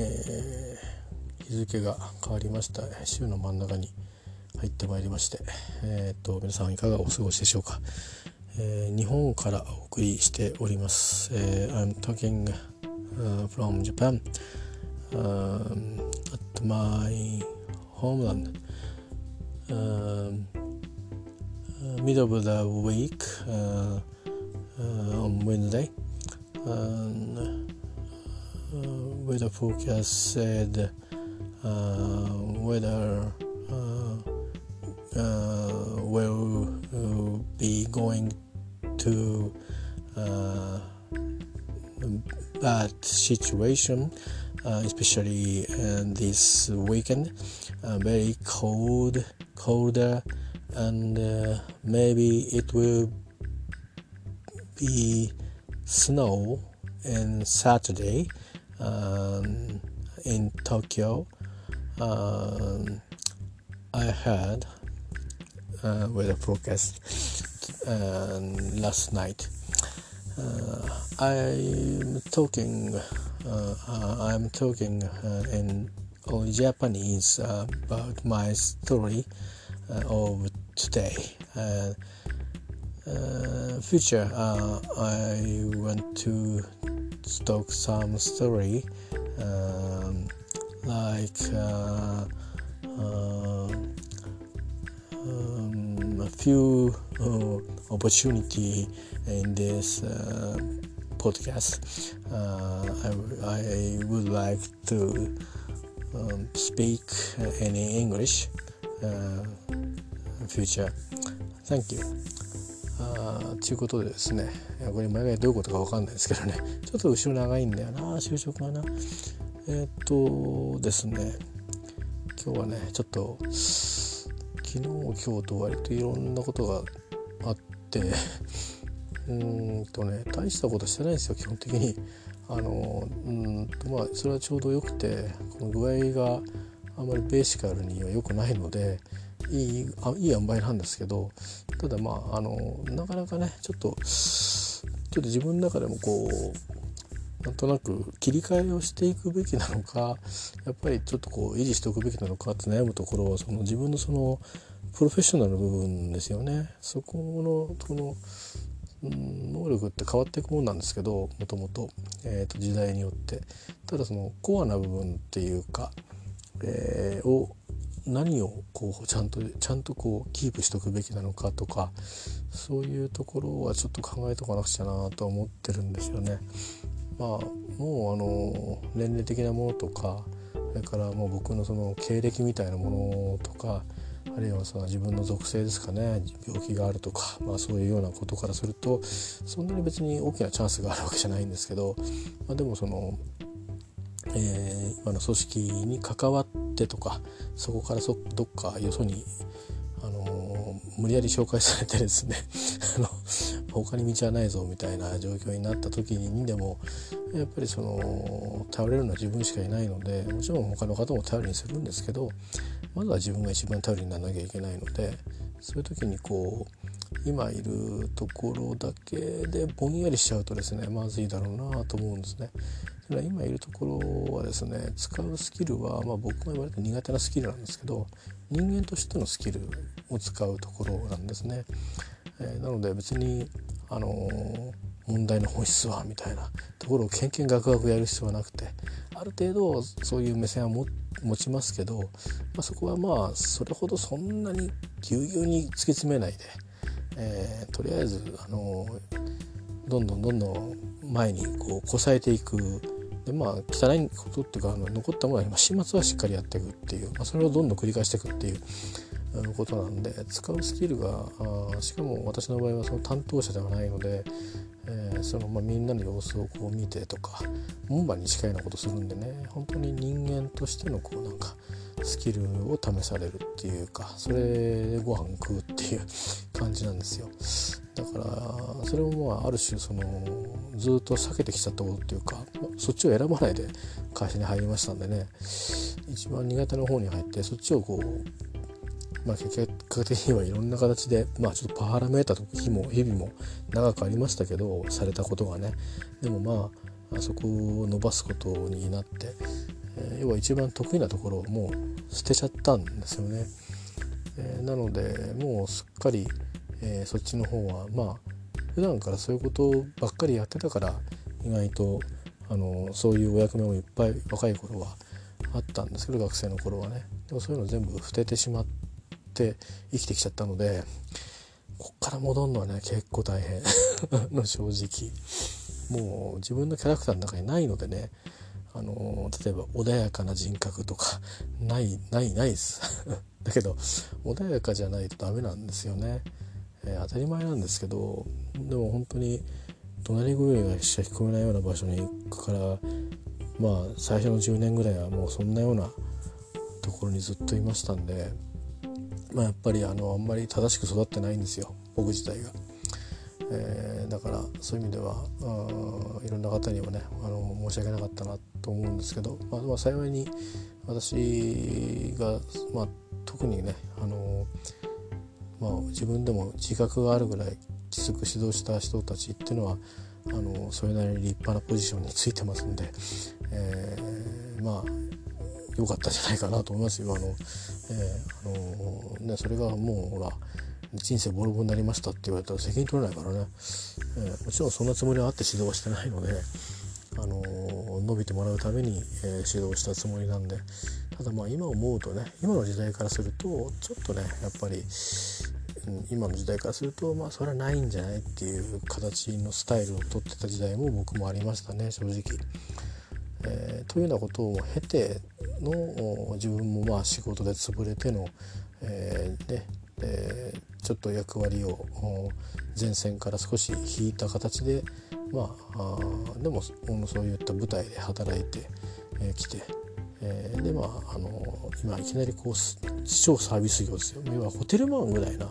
えー、日付が変わりました週の真ん中に入ってまいりまして、えーと、皆さんいかがお過ごしでしょうか、えー、日本からお送りしております、えー、I'm talking、uh, from Japan、um, at my homeland、um, middle of the week、uh, uh, on Wednesday uh, weather forecast said uh, weather uh, will be going to uh, bad situation, uh, especially this weekend. very cold, colder, and maybe it will be snow on Saturday um, in Tokyo. Um, I had uh, weather forecast uh, last night. Uh, I'm talking. Uh, I'm talking uh, in only Japanese about my story of today. future, I want to talk some story um, like um, a few uh, opportunity in this uh, podcast. Uh, I, I, would like to um, speak in English future. Thank you. ということでですねこれ毎回どういうことか分かんないですけどねちょっと後ろ長いんだよな就職がなえっ、とですね今日はねちょっと昨日今日と割といろんなことがあってうんとね大したことしてないんですよ基本的に。あのうんとまあそれはちょうどよくてこの具合があんまりベーシカルには良くないのでいいあいい塩梅なんですけどただまああのなかなかねちょっとちょっと自分の中でもこうなんとなく切り替えをしていくべきなのかやっぱりちょっとこう維持しておくべきなのかって悩むところはその自分のそのプロフェッショナルの部分ですよね。そこのこの能力って変わっていくもんなんですけどもともと,、えー、と時代によってただそのコアな部分っていうか、えー、を何をこうちゃんとちゃんとこうキープしておくべきなのかとかそういうところはちょっと考えとかなくちゃなと思ってるんですよね。まあもうあの年齢的なものとかそれからもう僕のその経歴みたいなものとかあるいはその自分の属性ですかね病気があるとか、まあ、そういうようなことからするとそんなに別に大きなチャンスがあるわけじゃないんですけど、まあ、でもその、えー、今の組織に関わってとかそこからそどっかよそにあの無理やり紹介されてですね あの他に道はないぞみたいな状況になった時にでもやっぱりその頼れるのは自分しかいないのでもちろん他の方も頼りにするんですけどまずは自分が一番頼りにならなきゃいけないのでそういう時にこう今いるところだけでぼんやりしちゃうとですねまずいだろうなと思うんですね。今いるところはですね使うスキルは、まあ、僕が言われて苦手なスキルなんですけど人間としてのスキルを使うところなんですね。えー、なので別にあのー、問題の本質はみたいなところをけんけんがくがくやる必要はなくてある程度そういう目線は持ちますけど、まあ、そこはまあそれほどそんなにぎゅうぎゅうに突き詰めないで、えー、とりあえず、あのどんどんどんどん前にこうこさえていく。でまあ汚いことっていうかあの残ったものは始末はしっかりやっていくっていう、まあ、それをどんどん繰り返していくっていうことなんで使うスキルがしかも私の場合はその担当者ではないので、えー、そのまあ、みんなの様子をこう見てとか門番に近いようなことするんでね本当に人間としてのこうなんかスキルを試されるっていうかそれでご飯食うっていう感じなんですよ。だからそれもまあある種そのずっと避けてきちゃったことっていうかそっちを選ばないで会社に入りましたんでね一番苦手な方に入ってそっちをこうまあ、結果的にはいろんな形で、まあ、ちょっとパワーラメーターと日も日々も長くありましたけどされたことがねでもまああそこを伸ばすことになって、えー、要は一番得意なところをもう捨てちゃったんですよね。えー、なのでもうすっかり、えそっちの方はまあ普段からそういうことばっかりやってたから意外とあのそういうお役目もいっぱい若い頃はあったんですけど学生の頃はねでもそういうの全部捨ててしまって生きてきちゃったのでこっから戻るのはね結構大変。の正直。もう自分のキャラクターの中にないのでね。あの例えば穏やかな人格とかないないないです。だけど穏やかじゃないとダメなんですよね、えー、当たり前なんですけどでも本当に隣声がしか聞こえないような場所に行くからまあ最初の10年ぐらいはもうそんなようなところにずっといましたんで、まあ、やっぱりあのあんまり正しく育ってないんですよ僕自体が。えー、だからそういう意味ではいろんな方にはねあの申し訳なかったなと思うんですけど、まあ、幸いに私が、まあ、特にねあの、まあ、自分でも自覚があるぐらいきつく指導した人たちっていうのはあのそれなりに立派なポジションについてますんで、えー、まあ良かったんじゃないかなと思いますよ。あのえー、あのね、それがもうほら人生ボロボロになりましたって言われたら責任取れないからね、えー、もちろんそんなつもりはあって指導はしてないので、あの伸びてもらうために、えー、指導したつもりなんでただまあ今思うとね今の時代からするとちょっとねやっぱり今の時代からするとまあそれはないんじゃないっていう形のスタイルをとってた時代も僕もありましたね正直。えー、というようなことを経ての自分もまあ仕事で潰れての、えーねえー、ちょっと役割を前線から少し引いた形でまああでもそういった舞台で働いてき、えー、て、えー、でまああの今いきなりこう超サービス業ですよ要はホテルマンぐらいな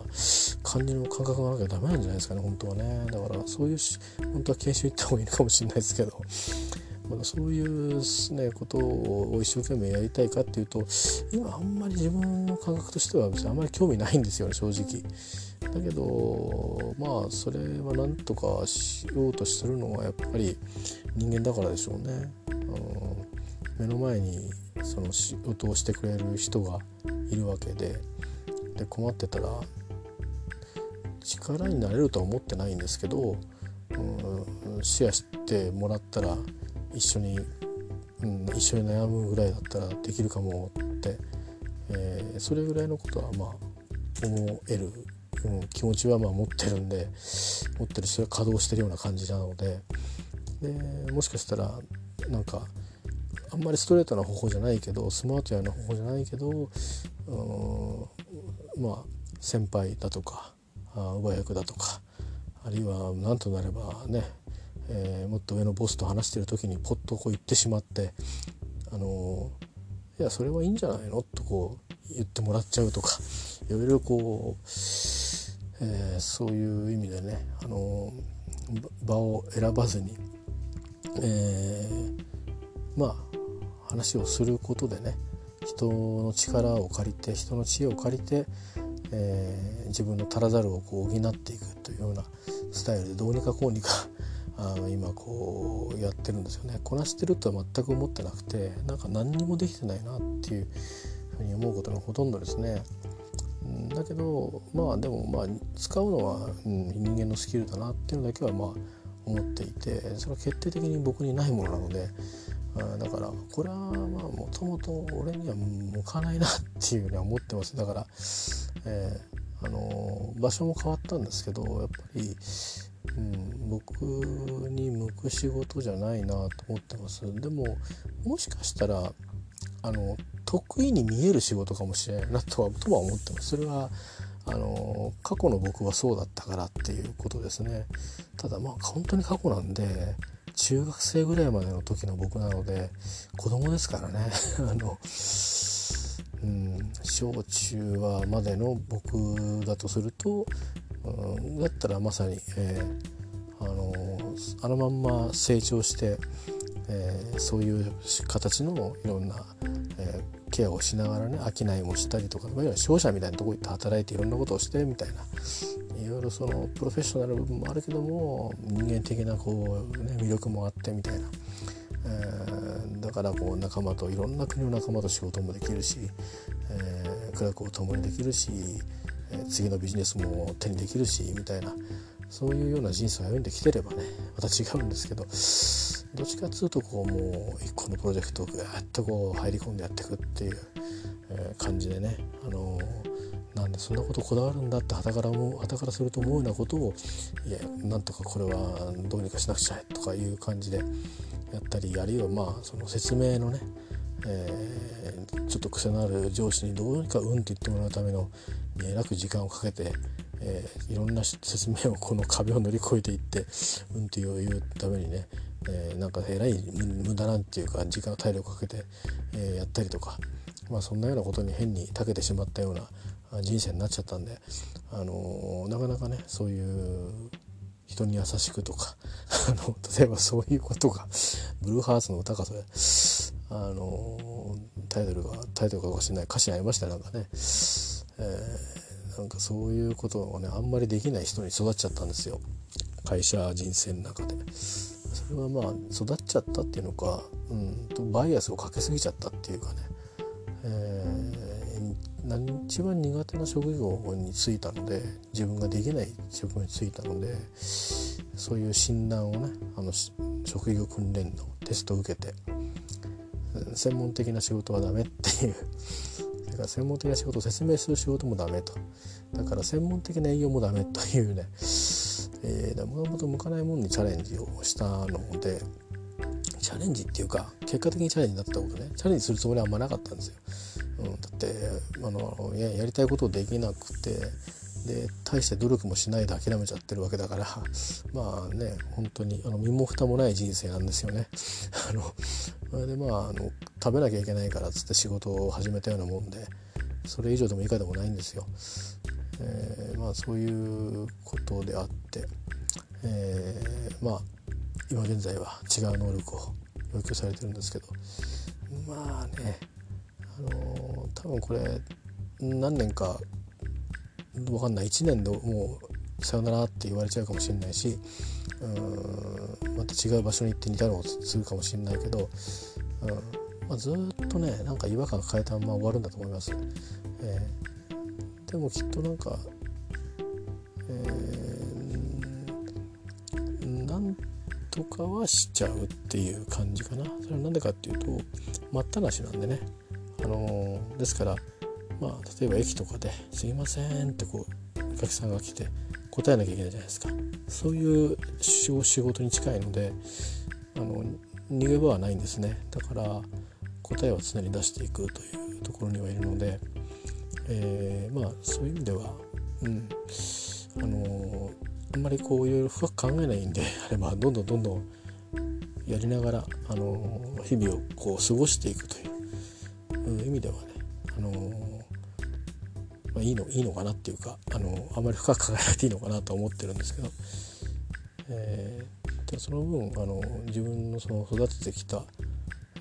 感じの感覚がなきゃダメなんじゃないですかね本当はねだからそういう本当は研修行った方がいいのかもしれないですけど。まだそういう、ね、ことを一生懸命やりたいかっていうと今あんまり自分の感覚としては別にあんまり興味ないんですよね正直。だけどまあそれはなんとかしようとするのはやっぱり人間だからでしょうね。あの目の前にその仕事をしてくれる人がいるわけでで困ってたら力になれるとは思ってないんですけど、うん、シェアしてもらったら一緒に、うん、一緒に悩むぐらいだったらできるかもって、えー、それぐらいのことはまあ思える、うん、気持ちはまあ持ってるんで持ってるし稼働してるような感じなのででもしかしたらなんかあんまりストレートな方法じゃないけどスマートやな方法じゃないけどうんまあ先輩だとか上役だとかあるいは何となればね、えー、もっと上のボスと話してる時にポッとこう言ってしまって「あのいやそれはいいんじゃないの?」とこう言ってもらっちゃうとかいろいろこう、えー、そういう意味でね、あの場を選ばずに、えー、まあ話をすることでね人の力を借りて人の知恵を借りて、えー、自分の足らざるをこう補っていくというようなスタイルでどうにかこうにかあの今こうやってるんですよねこなしてるとは全く思ってなくてなんか何にもできてないなっていうふうに思うことがほとんどですね。だけどまあでもまあ使うのは、うん、人間のスキルだなっていうのだけはまあ思っていてそれは決定的に僕にないものなのでだからこれはまあもともと俺には向かないなっていうふうには思ってますだから、えー、あの場所も変わったんですけどやっぱり、うん、僕に向く仕事じゃないなと思ってます。でももしかしたらあの得意に見える仕事かもしれないなとはとは思ってます。それはあの過去の僕はそうだったからっていうことですね。ただまあ本当に過去なんで中学生ぐらいまでの時の僕なので子供ですからね。あの、うん、小中はまでの僕だとすると、だったらまさに、えー、あのあのまんま成長して、えー、そういう形のいろんな、えー、ケアをしながらね商いもしたりとかいわゆる商社みたいなとこ行って働いていろんなことをしてみたいないろいろそのプロフェッショナル部分もあるけども人間的なこう、ね、魅力もあってみたいな、えー、だからこう仲間といろんな国の仲間と仕事もできるし、えー、苦楽を共にできるし、次のビジネスも手にできるしみたいなそういうような人生を歩んできてればねまた違うんですけどどっちかっつうとこうもう一個のプロジェクトをぐーっとこう入り込んでやっていくっていう、え、感じでね、あの、なんでそんなことこだわるんだってはたからもからすると思うようなことをいやなんとかこれはどうにかしなくちゃとかいう感じでやったりあるいはまあその説明のねえー、ちょっと癖のある上司にどうにか「うん」って言ってもらうためのえらく時間をかけて、えー、いろんな説明をこの壁を乗り越えていって「うん」って言うためにね、えー、なんかえらい無駄なんていうか時間体力をかけて、え、やったりとか、まあ、そんなようなことに変に長けてしまったような人生になっちゃったんで、あの、なかなかねそういう人に優しくとか あの例えばそういうことがブルーハーツの歌かそれあのタイトルがタイトルかもしれない歌詞にありましたなんかね、えー、なんかそういうことをねあんまりできない人に育っちゃったんですよ。会社人生の中で。それはまあ育っちゃったっていうのか、うん、とバイアスをかけすぎちゃったっていうかね、えー、一番苦手な職業に就いたので自分ができない職業に就いたのでそういう診断をねあの職業訓練のテストを受けて専門的な仕事はダメっていう。だから専門的な仕事を説明する仕事もダメと。だから専門的な営業もダメというね。え、もともと向かないものにチャレンジをしたのでチャレンジっていうか結果的にチャレンジになったことね。チャレンジするつもりはあんまなかったんですよ。うん、だってあのややりたいことをできなくてで大して努力もしないで諦めちゃってるわけだから まあね本当にあの身も蓋もない人生なんですよね。あのそれでまああの食べなきゃいけないからっつって仕事を始めたようなもんでそれ以上でも以下でもないんですよ。えー、まあそういうことであって、えー、まあ今現在は違う能力を要求されてるんですけどまあねあのー、多分これ何年か分かんない1年でもうさよならって言われちゃうかもしれないしうんまた違う場所に行って似たのをするかもしれないけど、うんまあ、ずっとねなんか違和感変えたまま終わるんだと思います。えー、でもきっとなんか、えー、なんとかはしちゃうっていう感じかな。それは何でかっていうと待ったなしなんでね。あのー、ですからまあ例えば駅とかで「すいません」ってこうお客さんが来て答えなきゃいけないじゃないですか。そういう仕事に近いのであの逃げ場はないんですね。だから答えは常に出していくというところにはいるので、えー、まあそういう意味ではうんあのあんまりこういろいろ深く考えないんであればどんどんどんどんやりながらあの日々をこう過ごしていくというう意味では、いいのいいのかなっていうかあのあんまり深く考えなくていいのかなと思ってるんですけど、えー、でその分あの自分のその育ててきた、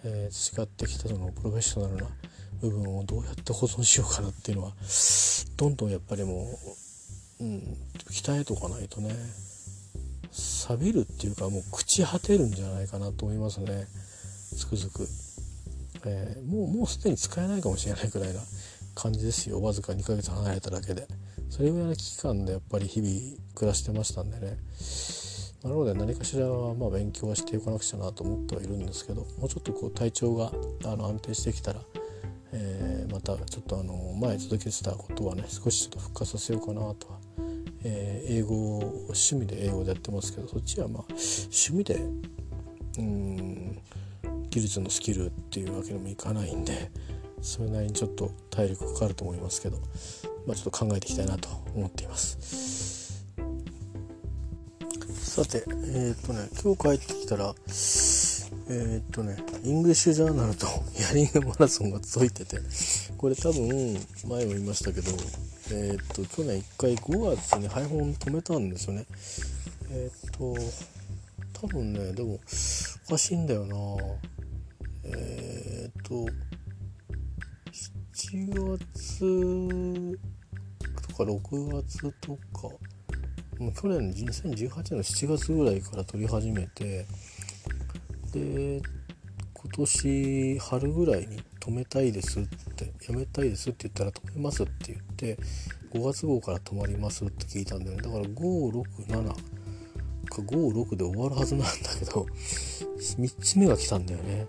えー、培ってきたそのプロフェッショナルな部分をどうやって保存しようかなっていうのはどんどんやっぱりもう、うん、鍛えとかないとね錆びるっていうかもう朽ち果てるんじゃないかなと思いますね。つくづく、えー、もうもうすでに使えないかもしれないくらいな。感じですよ。わずか2ヶ月離れただけで。それぐらいの危機感でやっぱり日々暮らしてましたんでね。なので何かしらはま勉強はしていかなくちゃなと思ってはいるんですけどもうちょっとこう体調があの安定してきたら、えー、またちょっとあの前続けてたことはね少しちょっと復活させようかなとは、えー、英語を趣味で英語でやってますけどそっちはまあ趣味でうん技術のスキルっていうわけにもいかないんでそれなりにちょっと体力かかると思いますけど、まあ、ちょっと考えていきたいなと思っています。さてえっ、とね今日帰ってきたらえっ、とね English Journalと ヒアリングマラソンが届いててこれ多分前も言いましたけどえっ、と去年1回5月に配本止めたんですよね。えっ、と多分ねでもおかしいんだよな。えっ、と7月とか6月とか去年2018年の7月ぐらいから撮り始めてで今年春ぐらいに止めたいですってやめたいですって言ったら止めますって言って5月号から止まりますって聞いたんだよね。だから567か56で終わるはずなんだけど3つ目が来たんだよね。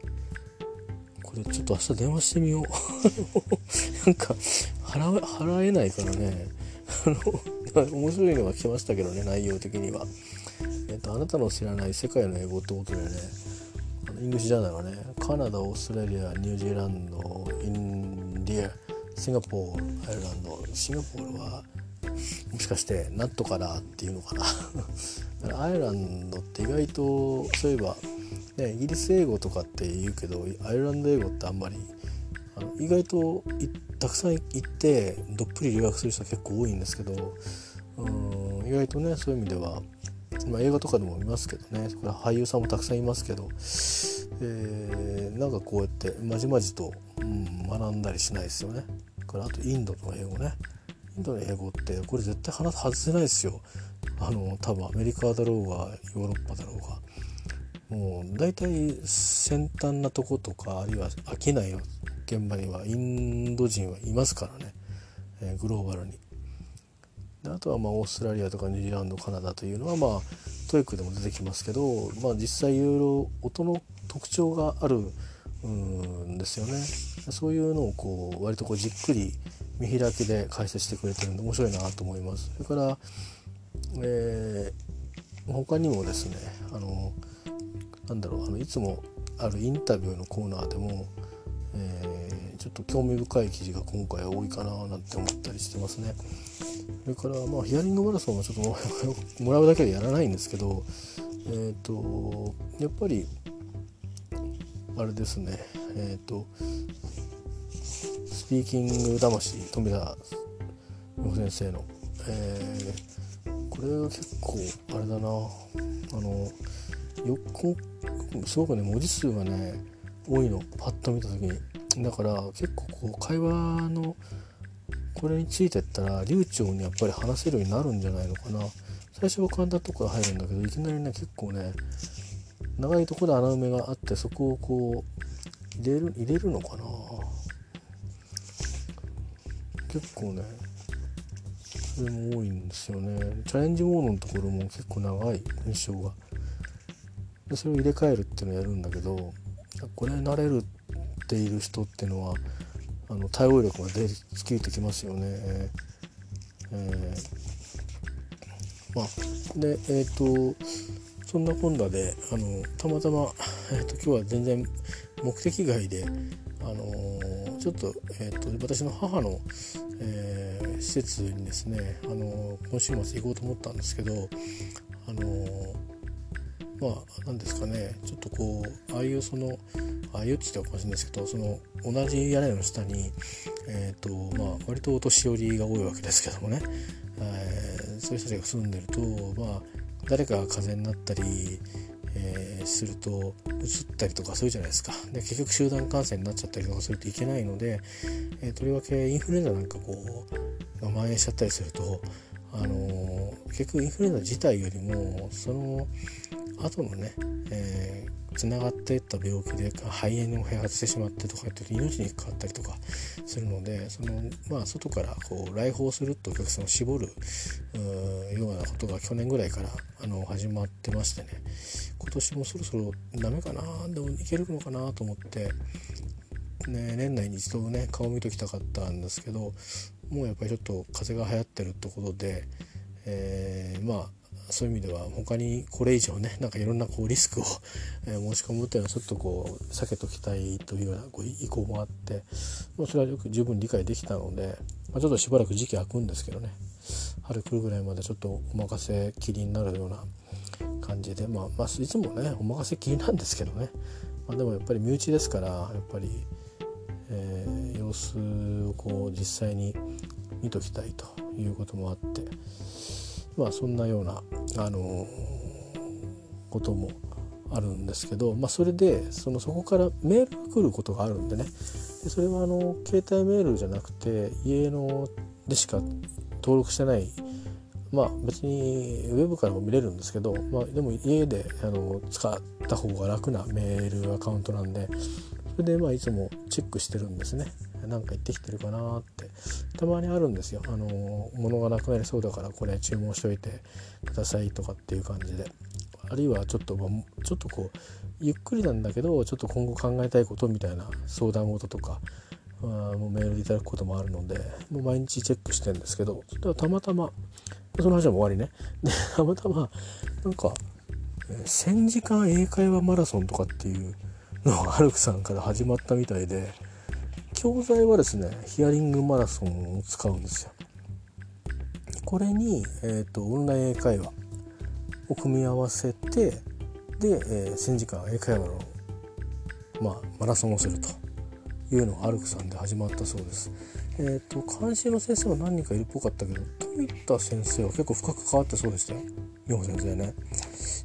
ちょっと明日電話してみよう。なんか払払えないからね。あ の面白いのが来ましたけどね内容的には。えっと、あなたの知らない世界の英語ってことでね。あの English Journalはねカナダオーストラリアニュージーランドインディアシンガポールアイルランド。シンガポールはもしかしてなんとかだっていうのかな。アイルランドって意外とそういえば、ね、イギリス英語とかって言うけどアイルランド英語ってあんまりあの意外とたくさん行ってどっぷり留学する人は結構多いんですけどうん意外とねそういう意味では、まあ、映画とかでも見ますけどねこれ俳優さんもたくさんいますけど、えー、なんかこうやってまじまじと、うん、学んだりしないですよね。からあとインドの英語ね。インドの英語ってこれ絶対話外せないですよ。あの多分アメリカだろうがヨーロッパだろうが。もう大体先端なとことかあるいは商いの現場にはインド人はいますからね、えー、グローバルに。であとはまあオーストラリアとかニュージーランドカナダというのはまあ TOEICでも出てきますけど、まあ、実際いろいろ音の特徴があるんですよね。そういうのをこう割とこうじっくり見開きで解説してくれてるんで面白いなと思います。それから、えー、他にもですねあのなんだろうあのいつもあるインタビューのコーナーでも、えー、ちょっと興味深い記事が今回は多いかななんて思ったりしてますね。それからまあヒアリングマラソンはちょっともらうだけでやらないんですけど、えーと、やっぱりあれですね。えっ、ー、とスピーキング魂富田先生の、えー、これが結構あれだな。あのよくすごくね文字数がね多いのパッと見た時にだから結構こう会話のこれについてったら流暢にやっぱり話せるようになるんじゃないのかな。最初は簡単なとこか入るんだけどいきなりね結構ね長いとこで穴埋めがあってそこをこう入れる入れるのかな。結構ねそれも多いんですよね。チャレンジモードのところも結構長い文章が。でそれを入れ替えるっていうのをやるんだけどこれ慣れるっている人っていうのはあの対応力が出尽きてきますよね。えー、まあでえっ、ー、とそんな今度であのたまたま、えーと、今日は全然目的外で、あのー、ちょっと,、えーと、私の母の、えー、施設にですね、あの今週末行こうと思ったんですけど、あのまあ何ですかね。ちょっとこうああいうそのああいうって言ったらおかしいんですけどその同じ屋根の下に、えーとまあ、割とお年寄りが多いわけですけどもね、えー、そういう人たちが住んでると、まあ、誰かが風邪になったり、えー、するとうつったりとかそういうじゃないですか。で結局集団感染になっちゃったりとかするといけないので、えー、とりわけインフルエンザなんかこう蔓延しちゃったりするとあの結局インフルエンザ自体よりもその後のね、えー、つながっていった病気で肺炎にも併発してしまってとかって命にかかったりとかするのでその、まあ、外からこう来訪するとお客さんを絞るようなことが去年ぐらいからあの始まってましてね。今年もそろそろダメかなでもいけるのかなと思って、ね、年内に一度ね顔見ときたかったんですけどもうやっぱりちょっと風邪が流行ってるってことで、えー、まあそういう意味では他にこれ以上ねなんかいろんなこうリスクを、え申し込むっていうのはちょっとこう避けときたいというようなこう意向もあって、まあ、それはよく十分理解できたので、まあ、ちょっとしばらく時期空くんですけどね春来るぐらいまでちょっとお任せきりになるような感じで、まあ、まあいつもねお任せきりなんですけどね、まあ、でもやっぱり身内ですからやっぱり、えー、様子をこう実際に見ときたいということもあって。まあそんなような、あのこともあるんですけど、まあ、それでそのそこからメールが来ることがあるんでね。でそれはあの携帯メールじゃなくて家のでしか登録してないまあ別にウェブからも見れるんですけど、まあ、でも家であの使った方が楽なメールアカウントなんでそれでまあいつもチェックしてるんですね。何か行ってきてるかなって。たまにあるんですよ。あの物がなくなりそうだからこれ注文しといてくださいとかっていう感じで。あるいはちょっと、まあ、ちょっとこうゆっくりなんだけどちょっと今後考えたいことみたいな相談事とかあもうメールでいただくこともあるのでもう毎日チェックしてるんですけどたまたまその話はもう終わりね。でたまたまなんか1000時間英会話マラソンとかっていうのアルクさんから始まったみたいで教材はですねヒアリングマラソンを使うんですよ。これに、えーと、オンライン英会話を組み合わせてで、えー、1000時間英会話の、まあ、マラソンをするというのがアルクさんで始まったそうです。えっ、ー、と監修の先生は何人かいるっぽかったけど富田先生は結構深く関わってそうでしたよ日本先生ね。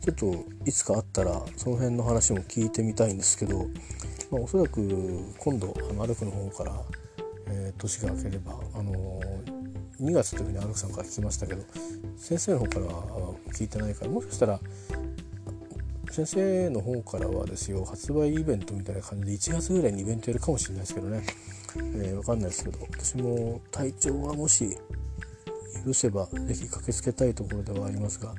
ちょっといつかあったらその辺の話も聞いてみたいんですけど、まあ、おそらく今度あのアルクの方から、えー、年が明ければ、あのー、2月というふうにアルクさんから聞きましたけど先生の方からは聞いてないからもしかしたら先生の方からはですよ発売イベントみたいな感じで1月ぐらいにイベントやるかもしれないですけどね、えー、分かんないですけど私も体調がもし許せば是非駆けつけたいところではありますが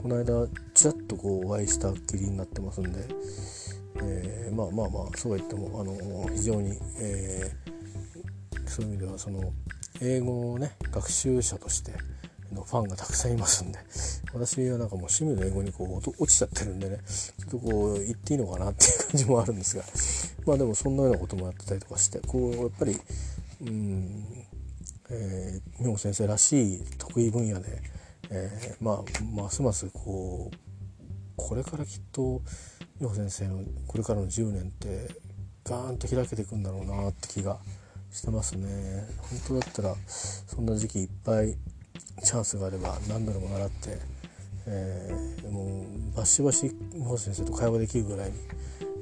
この間ちらっとこうお会いしたっきりになってますんで、えー、まあまあまあそうは言ってもあの非常に、えー、そういう意味ではその英語のね学習者としてのファンがたくさんいますんで私はなんかもう趣味の英語にこう落ちちゃってるんでねちょっとこう言っていいのかなっていう感じもあるんですがまあでもそんなようなこともやってたりとかしてこうやっぱりうんえー、美穂先生らしい得意分野で、えー、まあますますこうこれからきっと美穂先生のこれからの10年ってガーンと開けていくんだろうなって気がしてますね。本当だったらそんな時期いっぱいチャンスがあれば何度でも習って、えー、もうバシバシ美穂先生と会話できるぐらいに、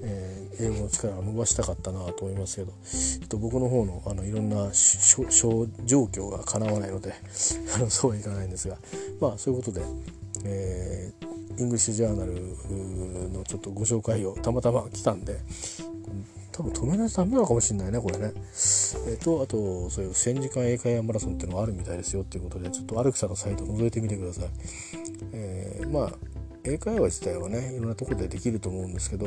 えー、英語の力を伸ばしたかったなと思いますけどちょっと僕の方のあのいろんな諸状況がかなわないので あのそうはいかないんですがまあそういうことで、えー、 English Journalのちょっとご紹介をたまたま来たんで多分止めないとダメなのかもしれないねこれね。え、ー、とあとそういう千時間英会話マラソンっていうのがあるみたいですよっていうことでちょっとアルクさんのサイト覗いてみてください。えー、まあ英会話自体はねいろんなとこでできると思うんですけど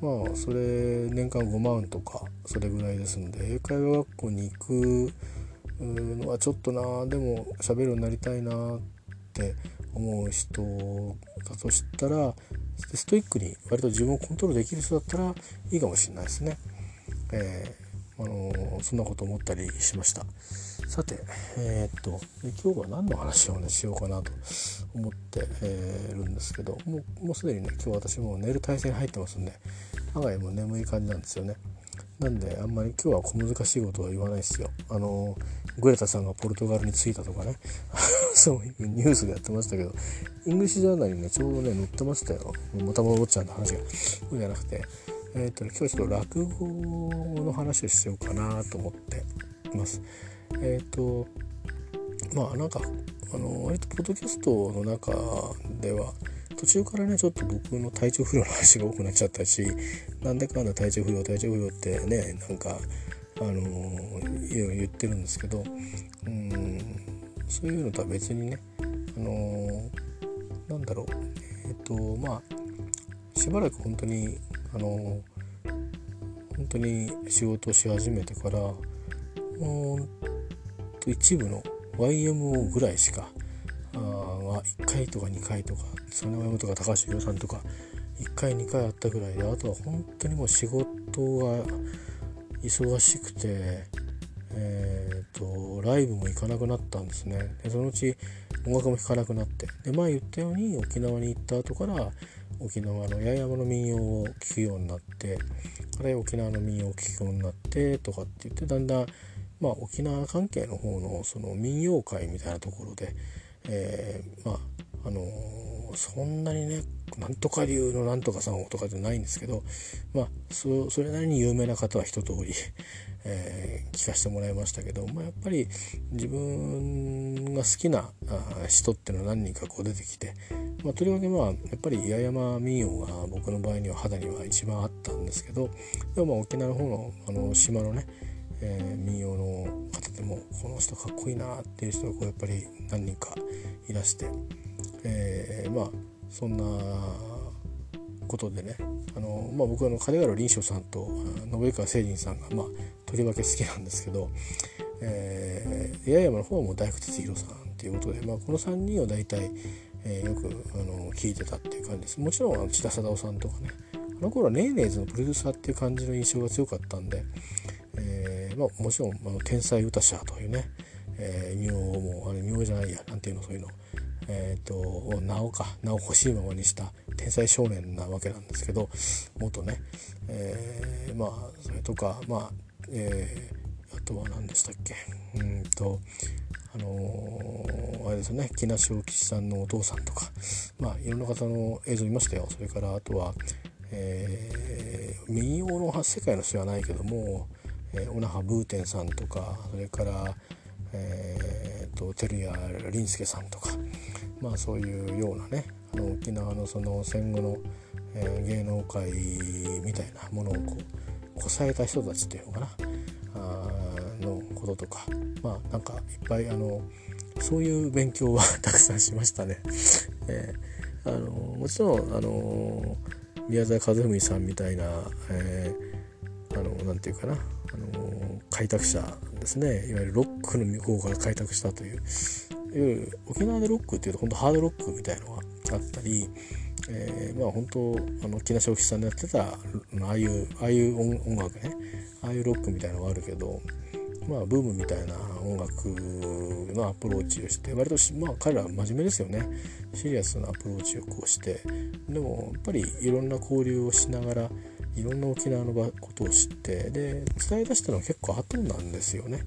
まあそれ年間5万とかそれぐらいですんで英会話学校に行くのはちょっとなでも喋るようになりたいなって思う人だとしたらストイックに割と自分をコントロールできる人だったらいいかもしれないですね。えー、あのー、そんなこと思ったりしました。さて、えー、っと今日は何の話をねしようかなと思って、えー、るんですけどもうもうすでにね今日私も寝る体勢に入ってますんで案外もう眠い感じなんですよね。なんであんまり今日は小難しいことは言わないですよ。あのグレタさんがポルトガルに着いたとかね そういうニュースでやってましたけど English Journal にねちょうどね載ってましたよまた戻っちゃうの話がそうじゃなくてえ、ー、とね今日ちょっと落語の話をしようかなと思ってます。えっ、ー、とまあなんかあの割とポッドキャストの中では途中からねちょっと僕の体調不良の話が多くなっちゃったしなんでかんだ体調不良体調不良ってねなんかあのいろいろ言ってるんですけどうんそういうのとは別にねあのなんだろう。えっ、ー、とまあしばらく本当にあの本当に仕事し始めてから一部の YMO ぐらいしかあ1回とか2回とかその YMO とか高橋洋さんとか1回2回あったぐらいであとは本当にもう仕事が忙しくて、えーと、ライブも行かなくなったんですね。でそのうち音楽も聴かなくなって。で前言ったように沖縄に行った後から沖縄の八重山の民謡を聴くようになってあれ沖縄の民謡を聴くようになってとかって言ってだんだん、まあ、沖縄関係の方のその民謡会みたいなところで、えー、まああのー、そんなにねなんとか流のなんとかさんとかじゃないんですけどまあそれなりに有名な方は一通り、えー、聞かせてもらいましたけど、まあ、やっぱり自分が好きな人っていうのは何人かこう出てきて、まあ、とりわけまあやっぱり八重山民謡が僕の場合には肌には一番あったんですけどでもまあ沖縄の方のあの島のね、えー、民謡の方でもこの人かっこいいなっていう人がこうやっぱり何人かいらして、えー、まあそんなことでねあの、まあ、僕はあの金原林章さんと信川誠人さんが、まあ、とりわけ好きなんですけど、えー、八重山の方も大工哲弘さんっていうことで、まあ、この3人を大体、えー、よくあの聞いてたっていう感じです。もちろん千田貞夫さんとかねあの頃はネーネーズのプロデューサーっていう感じの印象が強かったんで、えーまあ、もちろんあの天才歌者というね、えー、名もあれ名じゃないやなんていうのそういうの。えーと、名をか名を欲しいままにした天才少年なわけなんですけど元ね、えー、まあそれとかまあ、えー、あとは何でしたっけ？うんとあのー、あれですね木梨大吉さんのお父さんとかまあいろんな方の映像見ましたよ。それからあとは、えー、民謡の世界の詩はないけども、えー、小那覇ブーテンさんとかそれからえーと、照屋林介さんとか、まあ、そういうようなねの沖縄のその戦後の、えー、芸能界みたいなものをこうこさえた人たちっていうのかな？あのこととか。まあなんかいっぱいあのそういう勉強はたくさんしましたね。えー、あのもちろんあの宮沢和文さんみたいな、えー、あのなんていうかな？あの開拓者ですね。いわゆるロックの向こうから開拓したという。いう沖縄でロックっていうと本当ハードロックみたいのがあったり、えー、まあ本当あの木梨沖さんのやってたああいうああいう音楽ねああいうロックみたいなのがあるけどまあブームみたいな音楽のアプローチをして割とまあ彼らは真面目ですよねシリアスなアプローチをこうしてでもやっぱりいろんな交流をしながらいろんな沖縄のことを知ってで伝え出したのは結構後なんですよね。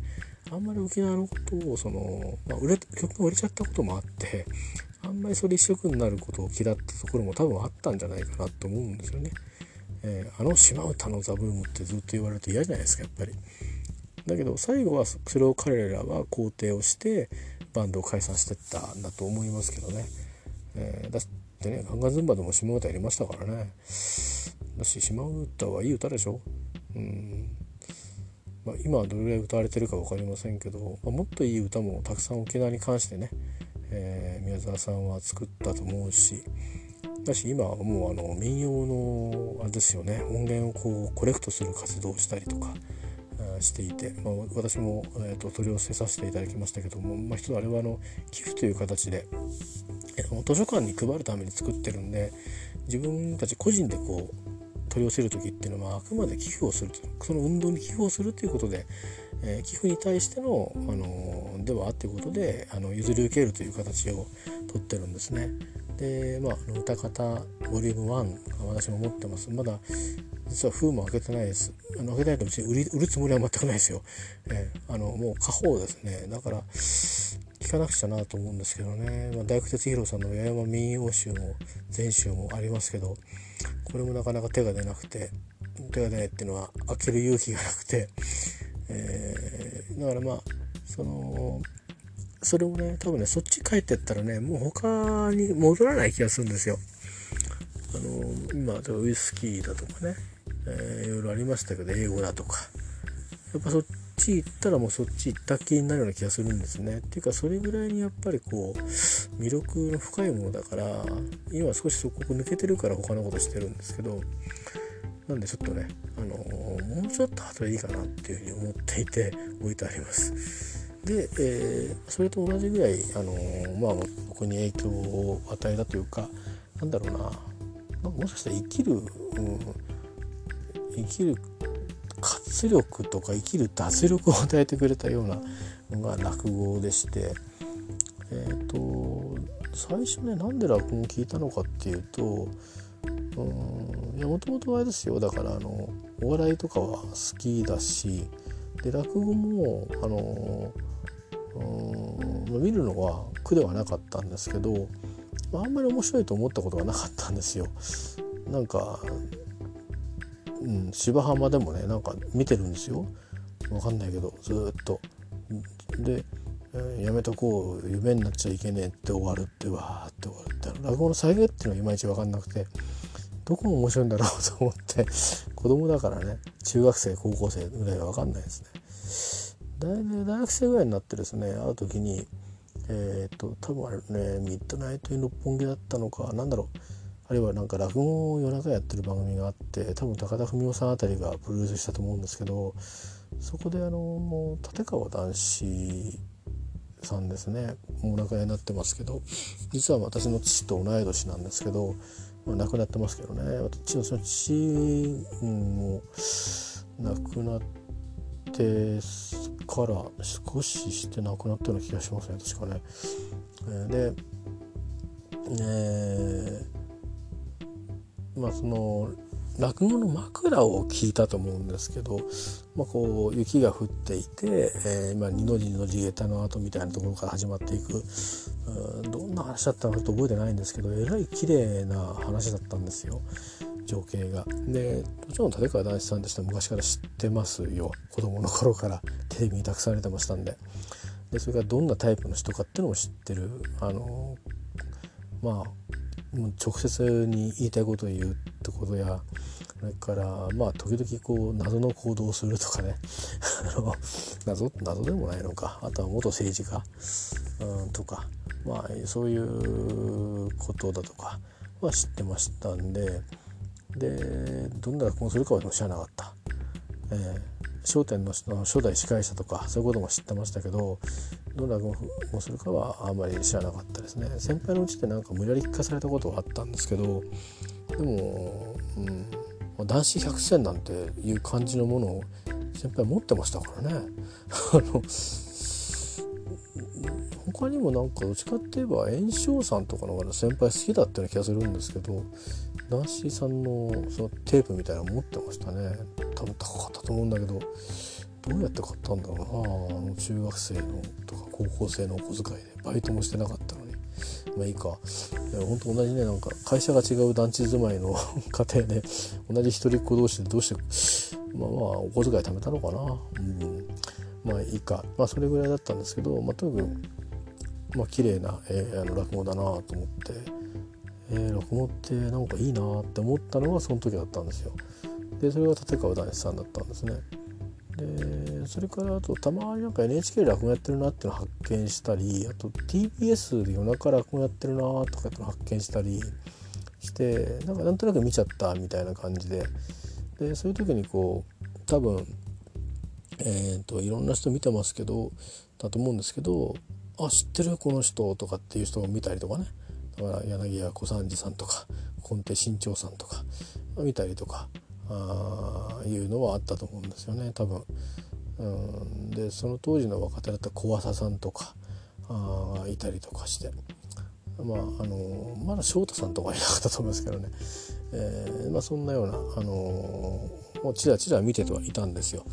あんまり沖縄のことをその、まあ、売れ曲が売れちゃったこともあってあんまりそれ一色になることを嫌ったところも多分あったんじゃないかなと思うんですよね。えー、あの島唄のザブームってずっと言われると嫌じゃないですかやっぱり。だけど最後はそれを彼らは肯定をしてバンドを解散してったんだと思いますけどね。えー、だってねガンガンズンバでも島唄やりましたからね。だし島唄はいい歌でしょ？うんまあ、今はどれぐらい歌われてるか分かりませんけど、まあ、もっといい歌もたくさん沖縄に関してね、えー、宮沢さんは作ったと思うしだし今はもうあの民謡のあれですよね音源をこうコレクトする活動をしたりとかしていて、まあ、私も、えーと、取り寄せさせていただきましたけども、まあ、一つあれはあの寄付という形で、えー、図書館に配るために作ってるんで自分たち個人でこう取り寄せる時っていうのはあくまで寄付をするその運動に寄付をするということで、えー、寄付に対しての、あのではということであの譲り受けるという形をとってるんですね。でまあ歌方ボリューム1私も持ってます。まだ実は封も開けてないです。あの開けたいとうち売り売るつもりは全くないですよ、えー、あのもう過方ですね。だから聞かなくちゃなと思うんですけどね、まあ、大工哲弘さんの八重山民謡集も全集もありますけどこれもなかなか手が出なくて手が出ないっていうのは開ける勇気がなくて、えー、だからまあそのそれをね多分ねそっち帰ってったらねもう他に戻らない気がするんですよ。あの今ウイスキーだとかね、えー、いろいろありましたけど英語だとかやっぱそっち行ったらもうそっち行った気になるような気がするんですね。っていうかそれぐらいにやっぱりこう魅力の深いものだから今少しそこ抜けてるから他のことしてるんですけどなんでちょっとね、あのー、もうちょっと後でいいかなっていうふうに思っていて置いてあります。で、えー、それと同じぐらい、あのー、まあ、僕に影響を与えたというかなんだろうなもしかしたら生きる、うん、生きる活力とか生きる脱力を与えてくれたようなのが落語でしてえっ、ー、と最初ねなんで落語を聞いたのかっていうとうんいやもともとあれですよだからあのお笑いとかは好きだしで落語もあのうん見るのは苦ではなかったんですけどまあんまり面白いと思ったことがなかったんですよ。なんか芝浜でもねなんか見てるんですよ。分かんないけどずっと。でやめとこう夢になっちゃいけねえって終わるってわーって終わるって落語の再現っていうのがいまいち分かんなくてどこも面白いんだろうと思って子供だからね中学生高校生ぐらいは分かんないですね。大大学生ぐらいになってですね会う時にえー、っと多分あれねミッドナイト・イン・六本木だったのかなんだろうあるいはなんか落語を夜中やってる番組があって多分高田文夫さんあたりがプロデュースしたと思うんですけどそこであのもう立川談志さんですねお亡くなりになってますけど実は私の父と同い年なんですけど、まあ、亡くなってますけどね私のその父も亡くなってから少しして亡くなったような気がしますね確かね。で、えー、まあその落語の枕を聞いたと思うんですけど、まあ、こう雪が降っていて、えー、今二の字二の字下駄の後みたいなところから始まっていくどんな話だったのかと覚えてないんですけどえらい綺麗な話だったんですよ情景が。でもちろん立川談志さんとしては昔から知ってますよ子供の頃からテレビにたくさん出てましたんで。でそれからどんなタイプの人かっていうのも知ってるあのまあ直接に言いたいことを言うってことやそれからまあ時々こう謎の行動をするとかね。謎謎でもないのか。あとは元政治家、うん、とか。まあそういうことだとか。は知ってましたんで。でどんな落語をするかは知らなかった。えー笑点の初代司会者とかそういうことも知ってましたけどどんな落語をするかはあんまり知らなかったですね。先輩のうちってなんか無理やり聞かされたことはあったんですけどでも、うん、男子百選なんていう感じのものを先輩持ってましたからね。あの他にもなんかどっちかって言えば炎章さんとかの方が先輩好きだったような気がするんですけどナンシーさんのそのテープみたいなの持ってましたね。多分高かったと思うんだけどどうやって買ったんだろうなあの中学生のとか高校生のお小遣いで。バイトもしてなかったのに。まあいいか。本当同じねなんか会社が違う団地住まいの 家庭で同じ一人っ子同士でどうしてまあまあお小遣い貯めたのかな。うん。まあいいか。まあそれぐらいだったんですけどまあとにかくまあ綺麗な、えー、あの落語だなと思って。えー、落語ってなんかいいなって思ったのがその時だったんですよ。でそれが立川談志さんだったんですね。でそれからあとたまになんか NHK で落語やってるなっていうのを発見したりあと TBS で夜中落語やってるなとかっての発見したりしてなんかなんとなく見ちゃったみたいな感じで。でそういう時にこう多分えーと、といろんな人見てますけどだと思うんですけど「あ知ってるこの人」とかっていう人を見たりとかね。だから柳家小三治さんとか根底新潮さんとか見たりとか。あいうのはあったと思うんですよね多分。うん。でその当時の若手だった小朝さんとかあいたりとかして。まああのまだ翔太さんとかいなかったと思いますけどね、えー、まあ、そんなようなあのもうちらちら見ててはいたんですよ。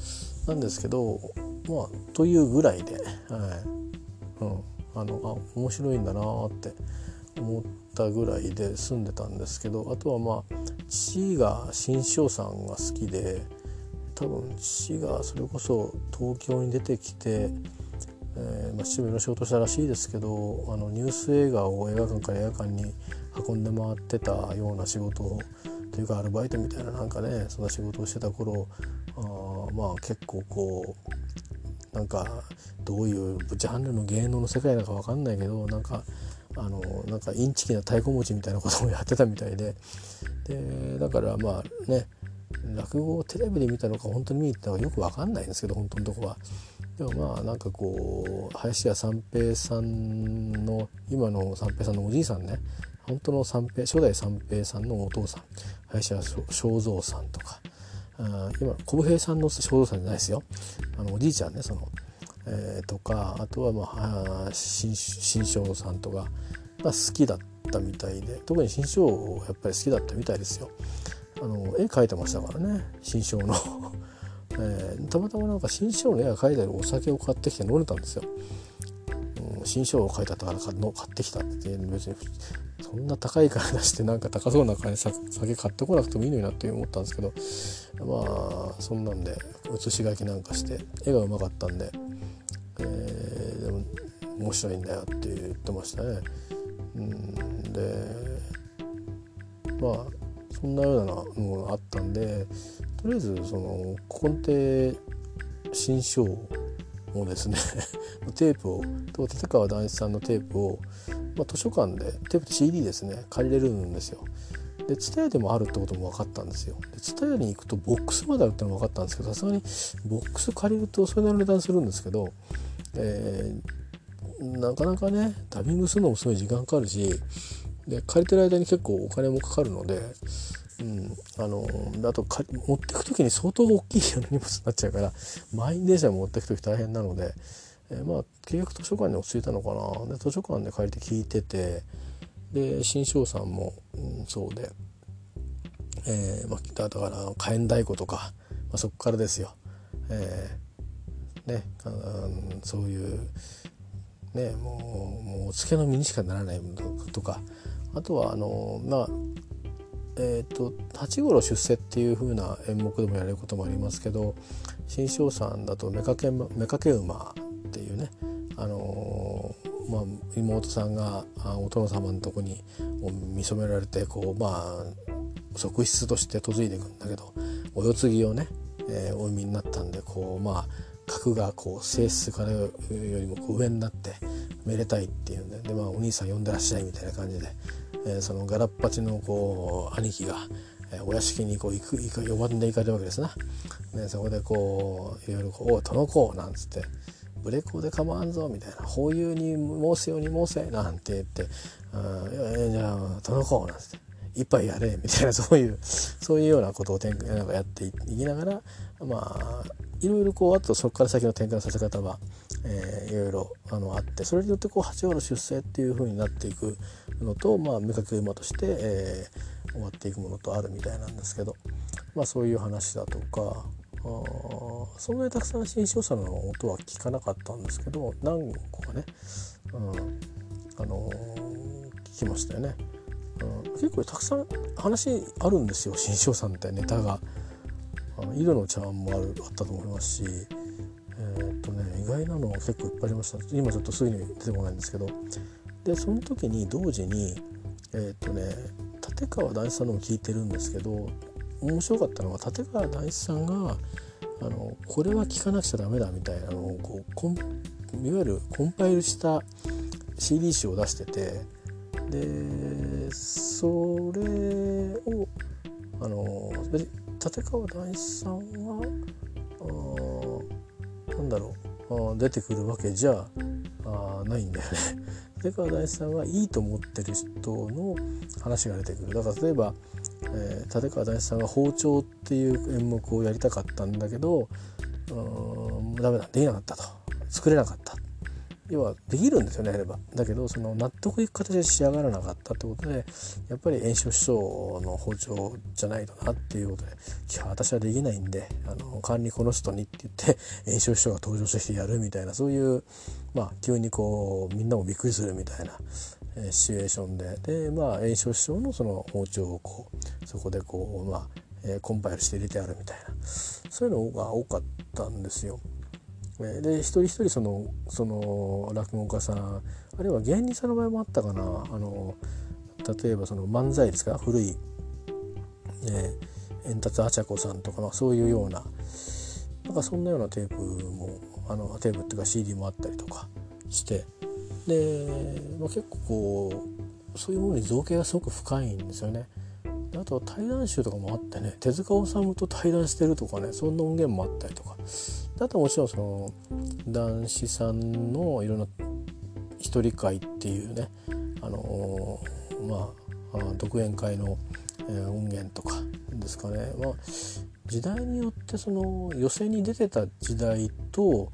なんですけどまあというぐらいで、はい。うん、あのあ面白いんだなって思ったぐらいで住んでたんですけどあとはまあ父が新庄さんが好きで多分父がそれこそ東京に出てきて、えーまあ、父もいろいろ仕事したらしいですけどあのニュース映画を映画館から映画館に運んで回ってたような仕事をというかアルバイトみたいななんかねそんな仕事をしてた頃あまあ結構こうなんかどういうジャンルの芸能の世界だか分かんないけどなんかあのなんかインチキな太鼓持ちみたいなこともやってたみたいで。でだからまあね落語をテレビで見たのか本当に見に行ったのかよく分かんないんですけど本当のとこは。でもまあなんかこう林家三平さんの今の三平さんのおじいさんね。本当の三平初代三平さんのお父さん。林家正蔵さんとか。あ今小平さんの正蔵さんじゃないですよ。あのおじいちゃんねその。えー、とかあとは、まあ、新新章さんとかが好きだったみたいで特に新章やっぱり好きだったみたいですよ。あの絵描いてましたからね新章の えー、たまたまなんか新章の絵が描いてあるお酒を買ってきて飲んでたんですよ。新書を書いたからの買ってきたって別にそんな高い金出してなんか高そうな金酒買ってこなくてもいいのになって思ったんですけどまあそんなんで写し書きなんかして絵がうまかったんで、えー、でも面白いんだよって言ってましたね。うんでまあそんなようなのがあったんでとりあえずその根底新書をですね テープを立川談志さんのテープを、まあ、図書館でテープと CD ですね借りれるんですよ。で TSUTAYA でもあるってことも分かったんですよ。で TSUTAYA に行くとボックスまであるってのも分かったんですけどさすがにボックス借りるとそれなりの値段するんですけど、えー、なかなかねダビングするのもすごい時間かかるしで借りてる間に結構お金もかかるので、うん、あのあとか持ってく時に相当大きい荷物になっちゃうから満員電車持ってく時大変なので、えー、まあ結局図書館に落ち着いたのかなで図書館で借りて聞いててで新庄さんも、うん、そうで、えーまあ、だから火炎太鼓とか、まあ、そこからですよ。えーね、あそういうねもうもうお付けの身にしかならないものとかあとはあのまあえーと、八五郎出世っていう風な演目でもやれることもありますけど新庄さんだと目かけ目かけ馬っていうね、あのー、まあ、妹さんがお殿様のとこに見初められてこうまあ側室として嫁いでいくんだけどお世継ぎをね、えー、お産みになったんでこうまあ格がこう性質からよりも上になってめでたいっていうんでで、まあ、お兄さん呼んでらっしゃいみたいな感じでえー、そのガラッパチのこう兄貴が、えー、お屋敷にこう行く行く呼ばんで行かれるわけですな。ね、そこでこういろいろこう「お殿子」なんつって「ブレコで構わんぞ」みたいな「法有に申すように申せ」なんて言って「あいやじゃあ殿子」なんつって。一杯やれみたいなそういうそういうようなことをなんかやっていきながらまあいろいろこうあとそこから先の展開のさせ方は、えー、いろいろあのあってそれによってこう八王の出世っていう風になっていくのと、まあ、目かけ馬として、えー、終わっていくものとあるみたいなんですけど、まあ、そういう話だとかあそんなにたくさん新潮者の音は聞かなかったんですけど何個かね、うん、あのー、聞きましたよね。うん、結構たくさん話あるんですよ新潮さんってネタが。あの井戸の茶碗もあるあったと思いますしえー、っとね意外なの結構いっぱいありました。今ちょっとすぐに出てこないんですけど。でその時に同時にえー、っとね立川談志さんのも聞いてるんですけど面白かったのは立川談志さんがあのこれは聞かなくちゃダメだみたいなのをこうコンいわゆるコンパイルした CD 集を出しててでそれをあの立川談志さんはあなんだろうあ出てくるわけじゃあないんだよね。立川談志さんはいいと思ってる人の話が出てくる。だから例えば、えー、立川談志さんが「包丁」っていう演目をやりたかったんだけどうんダメだできなかったと。作れなかった。要はできるんですよねやればだけどその納得いく形で仕上がらなかったってことでやっぱり炎症師匠の包丁じゃないとなっていうことで「いや私はできないんであの管理この人に」って言って炎症師匠が登場してきてやるみたいなそういうまあ急にこうみんなもびっくりするみたいな、えー、シチュエーションででまあ炎症師匠のその包丁をこうそこでこうまあ、えー、コンパイルして入れてあるみたいなそういうのが多かったんですよ。で一人一人そのその落語家さんあるいは芸人さんの場合もあったかな。あの例えばその漫才ですか？古い、えー、円達あちゃこさんとか、まあ、そういうようななんかそんなようなテープもあのテープっていうか CD もあったりとかして。で、まあ、結構こうそういうものに造形がすごく深いんですよね。あとは対談集とかもあってね手塚治虫と対談してるとかねそんな音源もあったりとか。あともちろんその男子さんのいろんな一人会っていうねあのまあ独演会の、音源とかですかね、まあ、時代によってその寄席に出てた時代と,、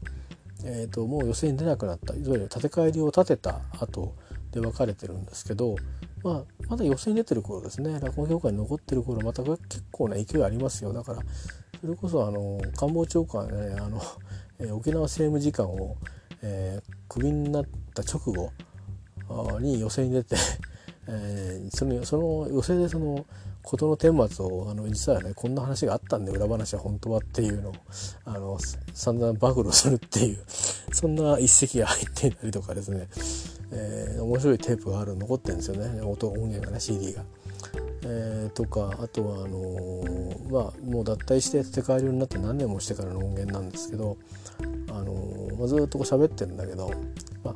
えーと、もう寄席に出なくなった。いわゆる建て替えりを立てた後で分かれてるんですけど、まあ、まだ寄席に出てる頃ですね。落語協会に残ってる頃また結構な勢いありますよ。だからそれこそあの官房長官ねあの、えー、沖縄政務次官を、えー、クビになったった直後に寄席に出て、えー、そのその寄席でその事の顛末をあの実はねこんな話があったんで裏話は本当はっていうのをあの散々暴露するっていうそんな一石が入っていたりとかですね、えー、面白いテープがある残ってるんですよね音音源がね CD が。えー、とかあとはあのー、まあもう脱退して建て替わりになって何年もしてからの音源なんですけど、あのー、ま、ずっとこう喋ってるんだけど、まあ、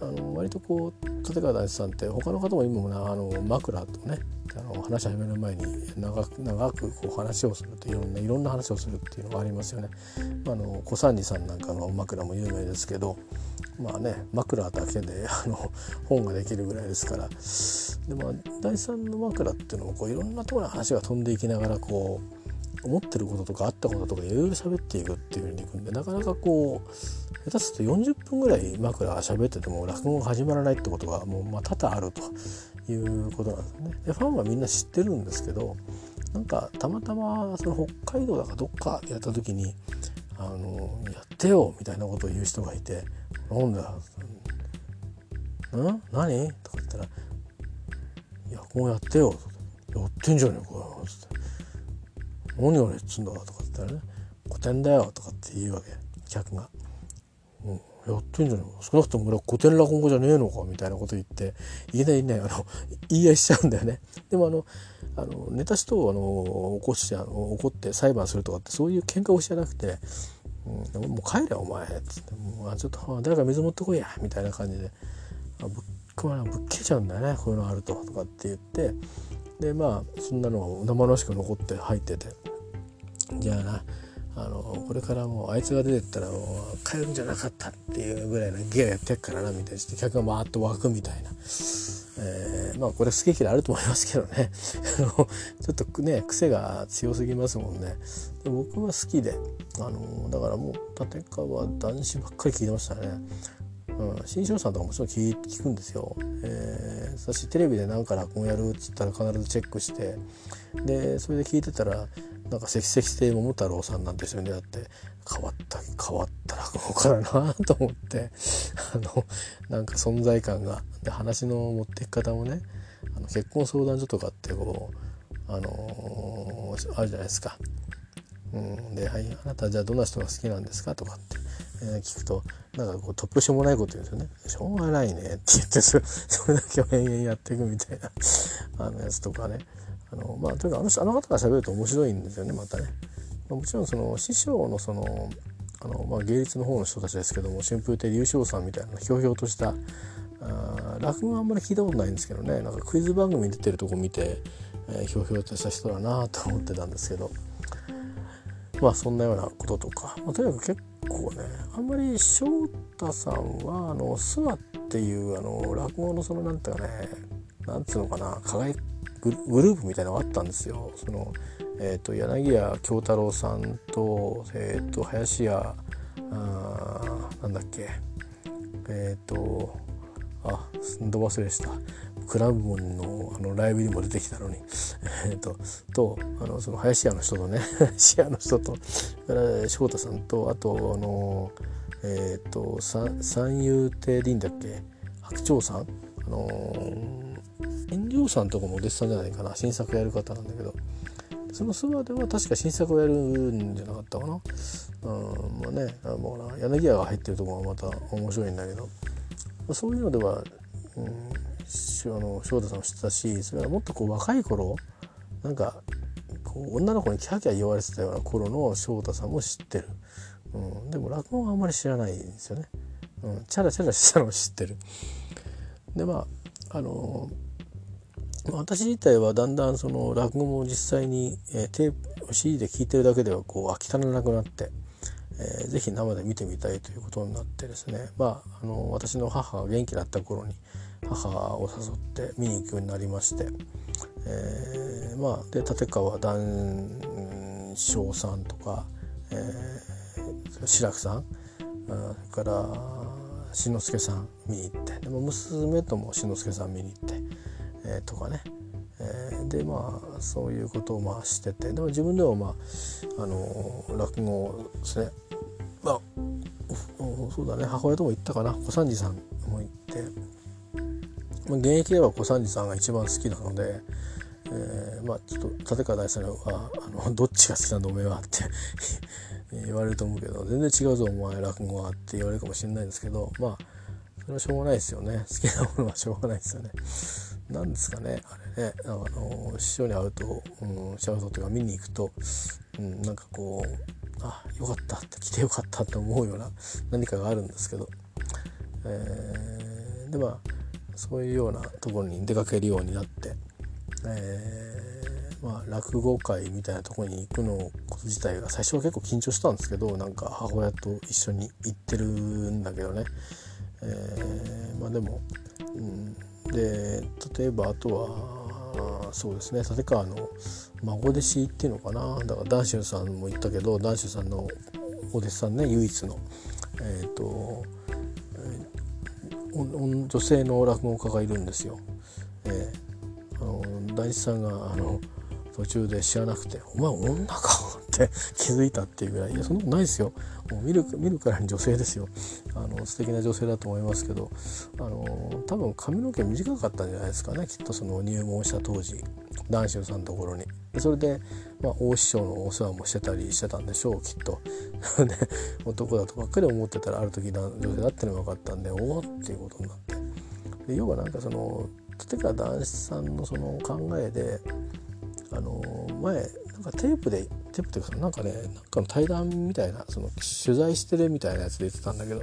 あの割とこう立川談志さんって他の方も今もなあの枕とねあの話し始める前に長く長くこう話をするといろんないろんな話をするっていうのがありますよね。あ、の小三治さんなんかの枕も有名ですけどまあね枕だけであの本ができるぐらいですからでも第三の枕っていうのもこういろんなところの話が飛んでいきながらこう思ってることとかあったこととかいろいろ喋っていくっていうふうにいくんでなかなかこう下手すると40分ぐらい枕喋ってても落語が始まらないってことがもうまあ多々あるということなんですね。でファンはみんな知ってるんですけどなんかたまたまその北海道だかどっかやった時に「あのやってよ」みたいなことを言う人がいて「なんだん何?」とか言ったら「いやこうやってよ」やってんじゃねえかよ」つって「何やれっつんだ」とか言ったらね「古典だよ」とかって言うわけ客が。うんやってんじゃない少なくとも俺は古典落語じゃねえのかみたいなこと言っていきなりねあの 言い合いしちゃうんだよね。でもあのあの寝た人をあの起こしてあの怒って裁判するとかってそういう喧嘩をしじゃなくて「うん、もう帰れお前」っつって「もうちょっと誰か水持ってこいや」みたいな感じであぶっぶっけちゃうんだよねこういうのあるととかって言ってでまあそんなのが生々しく残って入ってて。じゃあなあのこれからもうあいつが出てったらもう帰るんじゃなかったっていうぐらいの芸やってっからなみたいにして客がバーッと湧くみたいな、えー、まあこれ好き嫌いあると思いますけどね。ちょっとね癖が強すぎますもんね。で僕は好きであのだからもう立川男子ばっかり聞いてましたね。うん、新庄さんとかもちろん聞聞くんですよ。えー、そしてテレビで何か落語やるっつったら必ずチェックしてでそれで聞いてたらなんか「関々亭桃太郎さん」なんて人に出会って変わった変わった落語家だなと思って あのなんか存在感がで話の持っていき方もねあの結婚相談所とかってこうあのー、あるじゃないですか。うん、で、はい「あなたじゃあどんな人が好きなんですか?」とかって、えー、聞くとなんかこう突拍子もないこと言うんですよね「しょうがないね」って言ってそれだけを延々やっていくみたいなあのやつとかね。あのまあとにかくあのあの方が喋ると面白いんですよねまたね。まあ、もちろんその師匠のそのあの、まあ、芸術の方の人たちですけども春風亭流昇さんみたいなひょうひょうとしたあ落語はあんまり聞いたことないんですけどね。なんかクイズ番組に出てるとこ見て、えー、ひょうひょうとした人だなと思ってたんですけど。まあそんなようなこととか、まあ、とにかく結構ねあんまり翔太さんはあの諏訪っていうあの落語のそのなんていうかねなんつうのかな輝グループみたいなのがあったんですよ。そのえーと、柳家京太郎さんと,、えーと、林家あなんだっけえっ、ー、とあど忘れしたクラブのあのライブにも出てきたのに。えっととあのその林家の人とね 林家の人とから翔太さんとあとあのえっ、ー、と三遊亭でいいんだっけ？白鳥さん？あの遠慮さんとかもお弟子さんじゃないかな？新作やる方なんだけど。その諏訪では確か新作をやるんじゃなかったかな？うんまあねもう柳家が入ってるところがまた面白いんだけど。そういうのでは、うん、あの翔太さんも知ってたしそれはもっとこう若い頃なんかこう女の子にキャキャ言われてたような頃の翔太さんも知ってる、うん、でも落語はあんまり知らないんですよね、うん、チャラチャラしたのを知ってる。でまああの私自体はだんだんその落語も実際に、えー、テープ CD で聴いてるだけではこう飽き足らなくなって、えー、ぜひ生で見てみたいということになってですね。まああの私の母が元気だった頃に母を誘って見に行くようになりまして、えー、まあで立川談笑さんとか、えー、志らくさんそれから志の輔さん見に行ってでも娘とも志の輔さん見に行って。えー、とかね、えー、でまあそういうことをまあしててでも自分でもまああの落語ですね。まあそうだね。母親とも行ったかな。小三治さんも行ってまあ現役では小三治さんが一番好きなので、えー、まあちょっと立川大さんはあの「どっちが好きなんだおめえは」って 言われると思うけど全然違うぞお前落語はって言われるかもしれないんですけどまあそれはしょうがないですよね。好きなものはしょうがないですよね。なんですかねあれね。あの師匠に会うと、うん、シャウトというか見に行くと、うん、なんかこうあよかったって来てよかったって思うような何かがあるんですけど、えー、でまあそういうようなところに出かけるようになって、えー、まあ、落語会みたいなところに行くのこと自体が最初は結構緊張したんですけどなんか母親と一緒に行ってるんだけどね、えー、まあでも、うん、で例えばあとはそうですね立川の孫弟子っていうのかな。だから談春さんも言ったけど談春さんのお弟子さんね唯一のえっ、ー、と、女性の落語家がいるんですよ。えー、あの大地さんがあの途中で知らなくて「お前女か?」て気づいたっていうぐらい。いやそんなことないですよ。もう見る見るからに女性ですよ。あの素敵な女性だと思いますけど。あの多分髪の毛短かったんじゃないですかね。きっとその入門した当時。男子のさんのところに。それで、まあ、大師匠のお世話もしてたりしてたんでしょう。きっと。で男だとばっかり思ってたらある時女性だってのが分かったんでおおっていうことになって。で要はなんかその立川談志さんのその考えであの前かテープでテープっていうかなんかねなんかの対談みたいなその取材してるみたいなやつで言ってたんだけど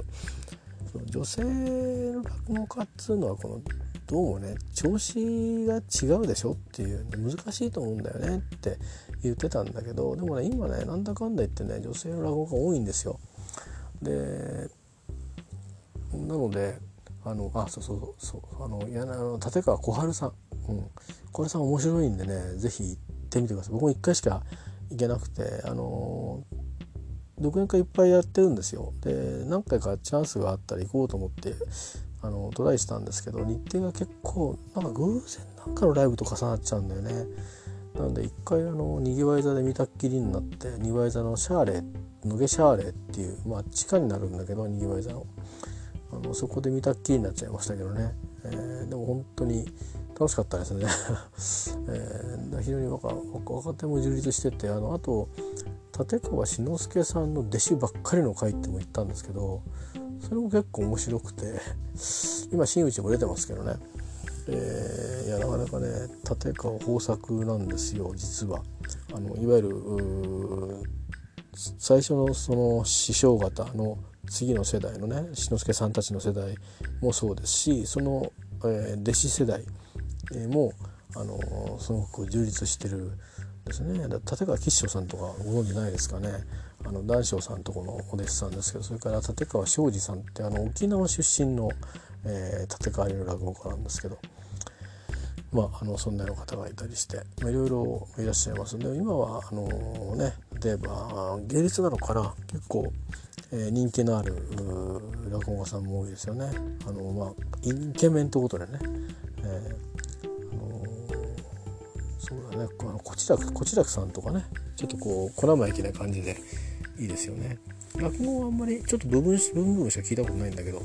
その女性の落語家っつうのはこのどうもね調子が違うでしょっていう難しいと思うんだよねって言ってたんだけどでもね今ねなんだかんだ言ってね女性の落語家多いんですよ。でなのであのあそうそうそうあのいやあの立川小春さん、うん、小春さん面白いんでね是非行ってってみてください。僕も1回しか行けなくてあの独演会いっぱいやってるんですよ。で何回かチャンスがあったら行こうと思ってあのトライしたんですけど日程が結構なんか偶然なんかのライブと重なっちゃうんだよね。なので一回あのにぎわい座で見たっきりになってにぎわい座のシャーレ野毛シャーレっていうまあ地下になるんだけどにぎわい座の。あのそこで見たっきりになっちゃいましたけどね、えー、でも本当に楽しかったですね、えー、非常に若若手も充実しててあのあと立川志の輔さんの弟子ばっかりの会っても行ったんですけどそれも結構面白くて 今真打ちも出てますけどね、えー、いやなかなかね立川豊作なんですよ実は。あのいわゆる最初のその師匠方の次の世代のね志の輔さんたちの世代もそうですしその、えー、弟子世代もあのすごく充実してるですね立川吉祥さんとかご存じないですかねあの談笑さんとこのお弟子さんですけどそれから立川庄司さんってあの沖縄出身の、えー、立川流落語家なんですけど。まあ、あのそんなような方がいたりして、まあ、いろいろいらっしゃいますで今はあのね例えば芸術なのかな結構、えー、人気のある落語家さんも多いですよね。あの、まあ、イケメンということでね、えー、あのそうだね。あのこちらこちらくさんとかね。ちょっとこう小生意気な感じでいいですよね。落語はあんまりちょっと部分部分しか聞いたことないんだけど。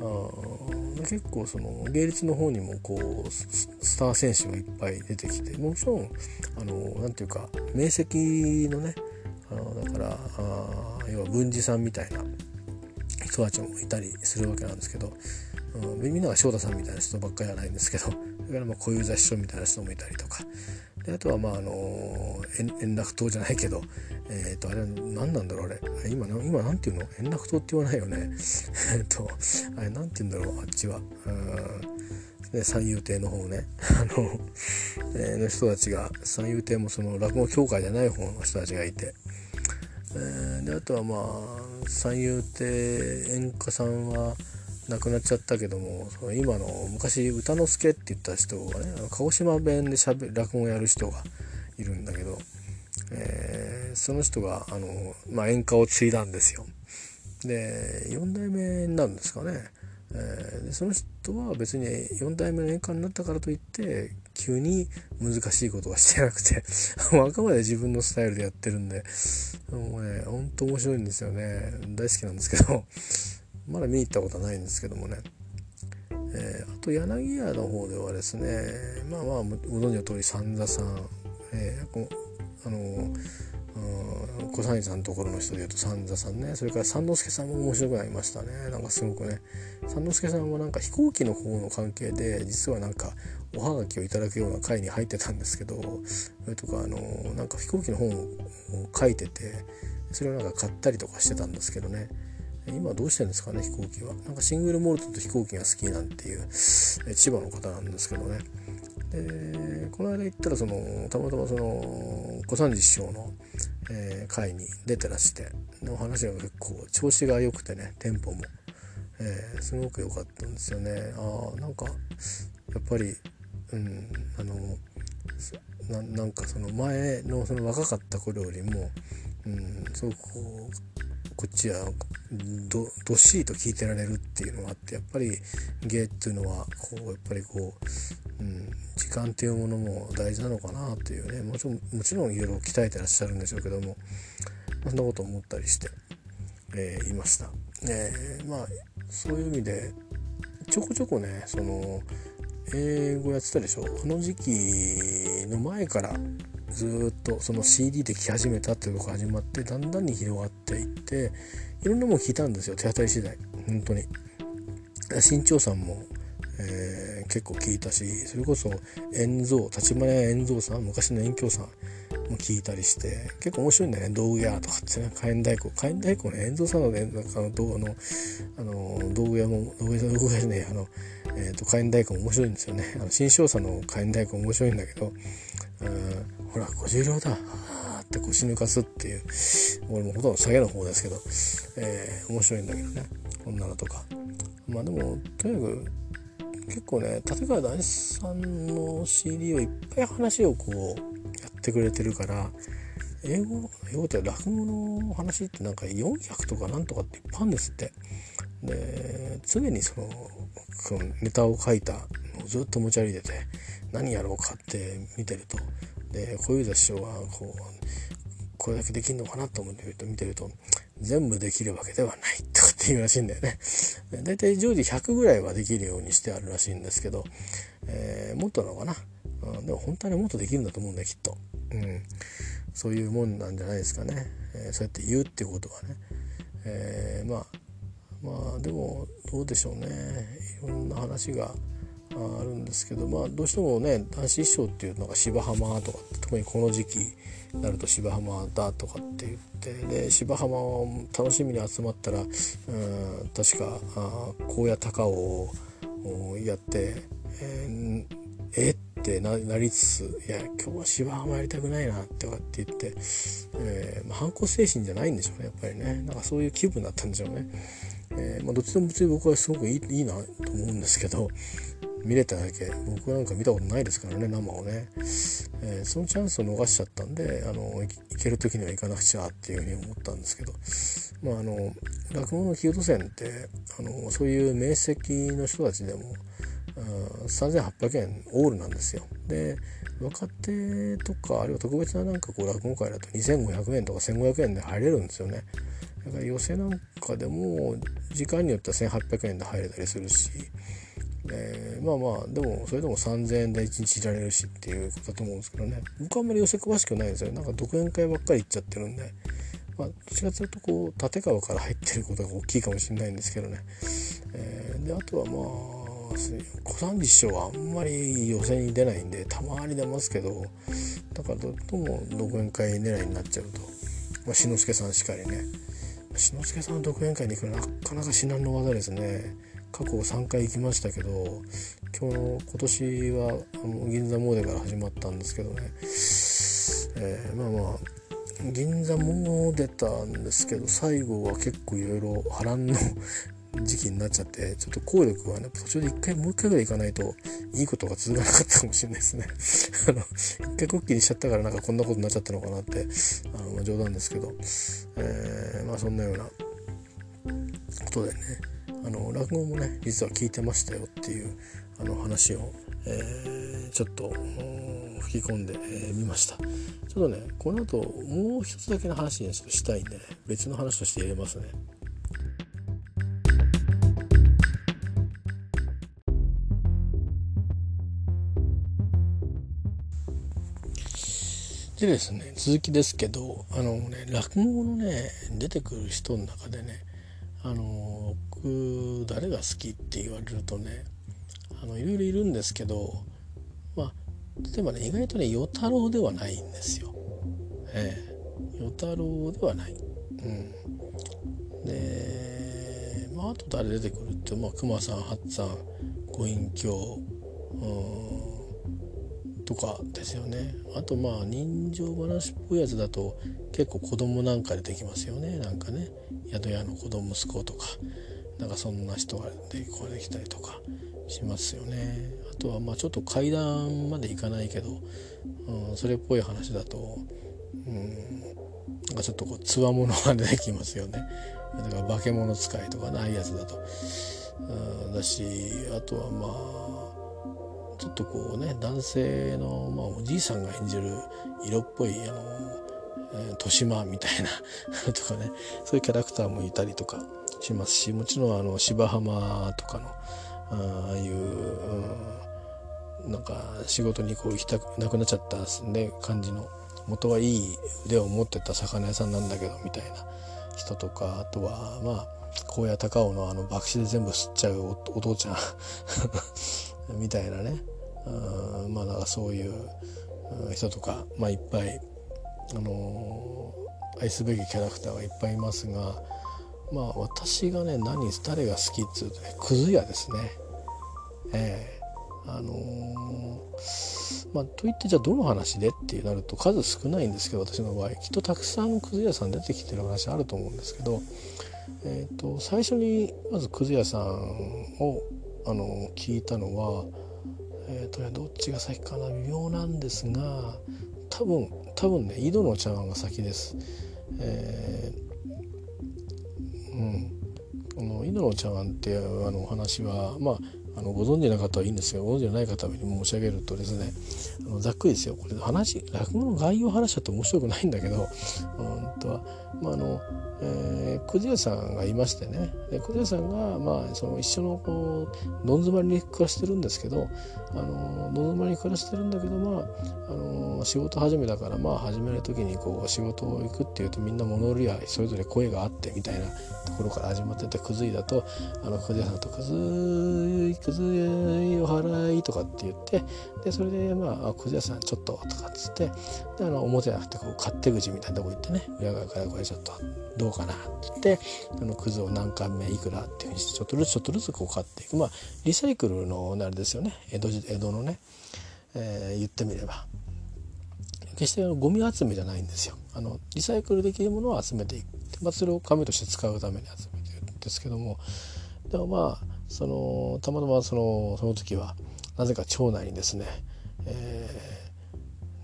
あ結構その芸術の方にもこうスター選手がいっぱい出てきてもちろんあのなんていうか明晰のねあのだからあ要は文治さんみたいな人たちもいたりするわけなんですけど、うん、みんなが翔太さんみたいな人ばっかりじゃないんですけどだからまあ小遊三師匠みたいな人もいたりとかであとはまああの円楽島じゃないけどえっ、ー、とあれは何なんだろうあれ。今今なんていうの？円楽島って言わないよね。えっとあれなんて言うんだろうあっちは。ね、三遊亭の方ね。あの、えー、の人たちが三遊亭もその落語協会じゃない方の人たちがいて、えー、であとはまあ三遊亭演歌さんは亡くなっちゃったけどもその今の昔歌之助って言った人がねあの鹿児島弁でしゃべ落語をやる人がいるんだけど、えー、その人があの、まあ、演歌を継いだんですよ。で4代目になるんですかね。えー、でその人は別に4代目の演歌になったからといって急に難しいことはしてなくて あくまで自分のスタイルでやってるんでもうねほんと面白いんですよね大好きなんですけどまだ見に行ったことはないんですけどもね、えー、あと柳家の方ではですねまあまあご存知の通り三座さん、えー、あの小三治さんのところの人でいうと三座さんね。それから三之助さんも面白くなりましたね。なんかすごくね。三之助さんはなんか飛行機の方の関係で実はなんかおはがきをいただくような会に入ってたんですけどそれとかあのなんか飛行機の本を書いててそれをなんか買ったりとかしてたんですけどね。今どうしてるんですかね飛行機は。なんかシングルモルトと飛行機が好きなんていう千葉の方なんですけどね。でこの間行ったらそのたまたまその小三治師匠の、えー、会に出てらしてお話が結構調子が良くてねテンポも、えー、すごく良かったんですよね。ああなんかやっぱりうんあのなんかその前のその若かった頃よりも、うん、すごくこうこっちはどどっしりと聞いてられるっていうのがあってやっぱり芸っていうのはこうやっぱりこう、うん、時間っていうものも大事なのかなっていうねもちろんもちろんいろいろ鍛えてらっしゃるんでしょうけどもそんなこと思ったりして、えー、いました。えー、まあそういう意味でちょこちょこねその英語やってたでしょあの時期の前からずっとその CD で聴き始めたっていうとこが始まってだんだんに広がっていっていろんなもの聞いたんですよ手当たり次第。本当に。新潮さんも、えー、結構聞いたしそれこそ円蔵立花屋円蔵さん昔の遠京さんも聞いたりして結構面白いんだよね。道具屋とかってね火炎太鼓。火炎太鼓ね円蔵さんのねなんかあの道あのあの道具屋も道具屋道具屋じゃねあの、えーと、火炎太鼓も面白いんですよね。あの新潮さんの火炎太鼓面白いんだけどほら50両だ。あって腰抜かすっていう。俺もほとんど下げの方ですけど、えー、面白いんだけどね。こんなのとか。まあでもとにかく結構ね立川談志さんの CD をいっぱい話をこうやってくれてるから英語英語って落語の話ってなんか400とかなんとかっていっぱいあるんですって。で常にそのそのネタを書いたのをずっと持ち歩いてて何やろうかって見てると。で小遊三師匠はこうこれだけできんのかなと思って見てると全部できるわけではないとかって言うらしいんだよね。だいたい常時100ぐらいはできるようにしてあるらしいんですけど、えー、もっとなのかな、うん、でも本当にもっとできるんだと思うんだよきっと、うん、そういうもんなんじゃないですかね、えー、そうやって言うっていうことはね、えー、まあまあでもどうでしょうねいろんな話があるんですけどまあどうしてもね男子師匠っていうのが芝浜とか特にこの時期になると芝浜だとかって言ってで芝浜を楽しみに集まったらうん確かあ高野高尾をやってえー、えってなりつつ「いや今日は芝浜やりたくないな」とかって言って、えーまあ、反抗精神じゃないんでしょうねやっぱりねなんかそういう気分だったんでしょうね。えーまあ、どっちでも別に僕はすごくいいいいなと思うんですけど見れただけ僕なんか見たことないですからね生をね、えー、そのチャンスを逃しちゃったんで行ける時には行かなくちゃっていうふうに思ったんですけどまああの落語のキュート線ってあのそういう名跡の人たちでも3800円オールなんですよ。で若手とかあるいは特別ななんかこう落語会だと2500円とか1500円で入れるんですよね。だから寄席なんかでも時間によっては1800円で入れたりするしえー、まあまあでもそれでも3,000円で1日いられるしっていうことだと思うんですけどね。僕はあんまり寄せ詳しくないんですよなんか独演会ばっかり行っちゃってるんで、まあ、どっちかというとこう立川から入ってることが大きいかもしれないんですけどね、えー、であとはまあ小三治師匠はあんまり予選に出ないんでたまに出ますけどだからどっとも独演会狙いになっちゃうと、まあ、志の輔さんしかりね。志の輔さんの独演会に行くのはなかなか至難の技ですね。過去3回行きましたけど今日の今年はあの銀座モーデから始まったんですけどね、えー、まあまあ銀座も出たんですけど最後は結構いろいろ波乱の時期になっちゃってちょっと効力はね途中で一回もう一回ぐらい行かないといいことが続かなかったかもしれないですね。あの一回クッキーにしちゃったからなんかこんなことになっちゃったのかなってあの、まあ、冗談ですけど、えー、まあそんなようなことでねあの落語もね実は聞いてましたよっていうあの話を、えー、ちょっと吹き込んでみ、えー、ました。ちょっとねこの後もう一つだけの話にしたいんで、ね、別の話として入れますね。でですね続きですけどあのね落語のね出てくる人の中でねあの僕誰が好きって言われるとねあのいろいろいるんですけどまあ例えばね意外とね与太郎ではないんですよ。ええ与太郎ではない。うん、でまああと誰出てくるってまあ熊さん八さんご隠居うんとかですよね。あとまあ人情話っぽいやつだと結構子供なんか出てきますよね。なんかね。宿屋の子供息子とか。なんかそんな人がでこれできたりとかしますよね。あとはまあちょっと階段まで行かないけど、うん、それっぽい話だとうんなんかちょっとこうつわものが出てきますよね。だから化け物使いとかないやつだと、うん、だしあとはまあちょっとこうね男性の、まあ、おじいさんが演じる色っぽいあの、えー、豊島みたいな とかねそういうキャラクターもいたりとかしますしもちろんあの芝浜とかのああいう、うん、なんか仕事にこう行きたくなくなっちゃったね感じの元はいい腕を持ってた魚屋さんなんだけどみたいな人とかあとはまあ高野高尾のあの博打で全部吸っちゃうお父ちゃん。みたいなね。うんまあだからそういう人とか、まあ、いっぱい、あのー、愛すべきキャラクターがいっぱいいますがまあ私がね何誰が好きっつうとねくず屋ですね。ええ。ー、あのー、まあといってじゃあどの話でってなると数少ないんですけど私の場合。きっとたくさんくず屋さん出てきてる話あると思うんですけど、えーと、最初にまずくず屋さんを、あの聞いたのはえーとね、どっちが先かな微妙なんですが多分多分ね井戸の茶碗が先です。えー、うんこの井戸の茶碗っていうあのお話はまああのご存知の方はいいんですがご存知のない方に申し上げるとですねあのざっくりですよこれ話落語の概要話だと面白くないんだけど本当はまああのえー、くず屋さんがいましてね。でくず屋さんが、まあ、その一緒のこうどん詰まりに暮らしてるんですけどあのどん詰まりに暮らしてるんだけど、まあ、あの仕事始めだから、まあ、始める時にこう仕事を行くっていうとみんな物売りやそれぞれ声があってみたいなところから始まっててくずいだとあのくず屋さんと「くずいくずいお払い」とかって言ってでそれで、まあ「くず屋さんちょっと」とかっつってであの表じゃなくてこう勝手口みたいなとこ行ってね裏側からこれちょっとどうかなって言ってあのくずを何巻目いくらっていうふうにしてちょっとずつちょっとずつこう買っていく。まあリサイクルのあれですよね。江戸時代江戸のね、えー、言ってみれば。決してゴミ集めじゃないんですよ。あのリサイクルできるものを集めていく、まあ、それを紙として使うために集めてるんですけども。でもまあそのたまたまそのその時はなぜか町内にですね、え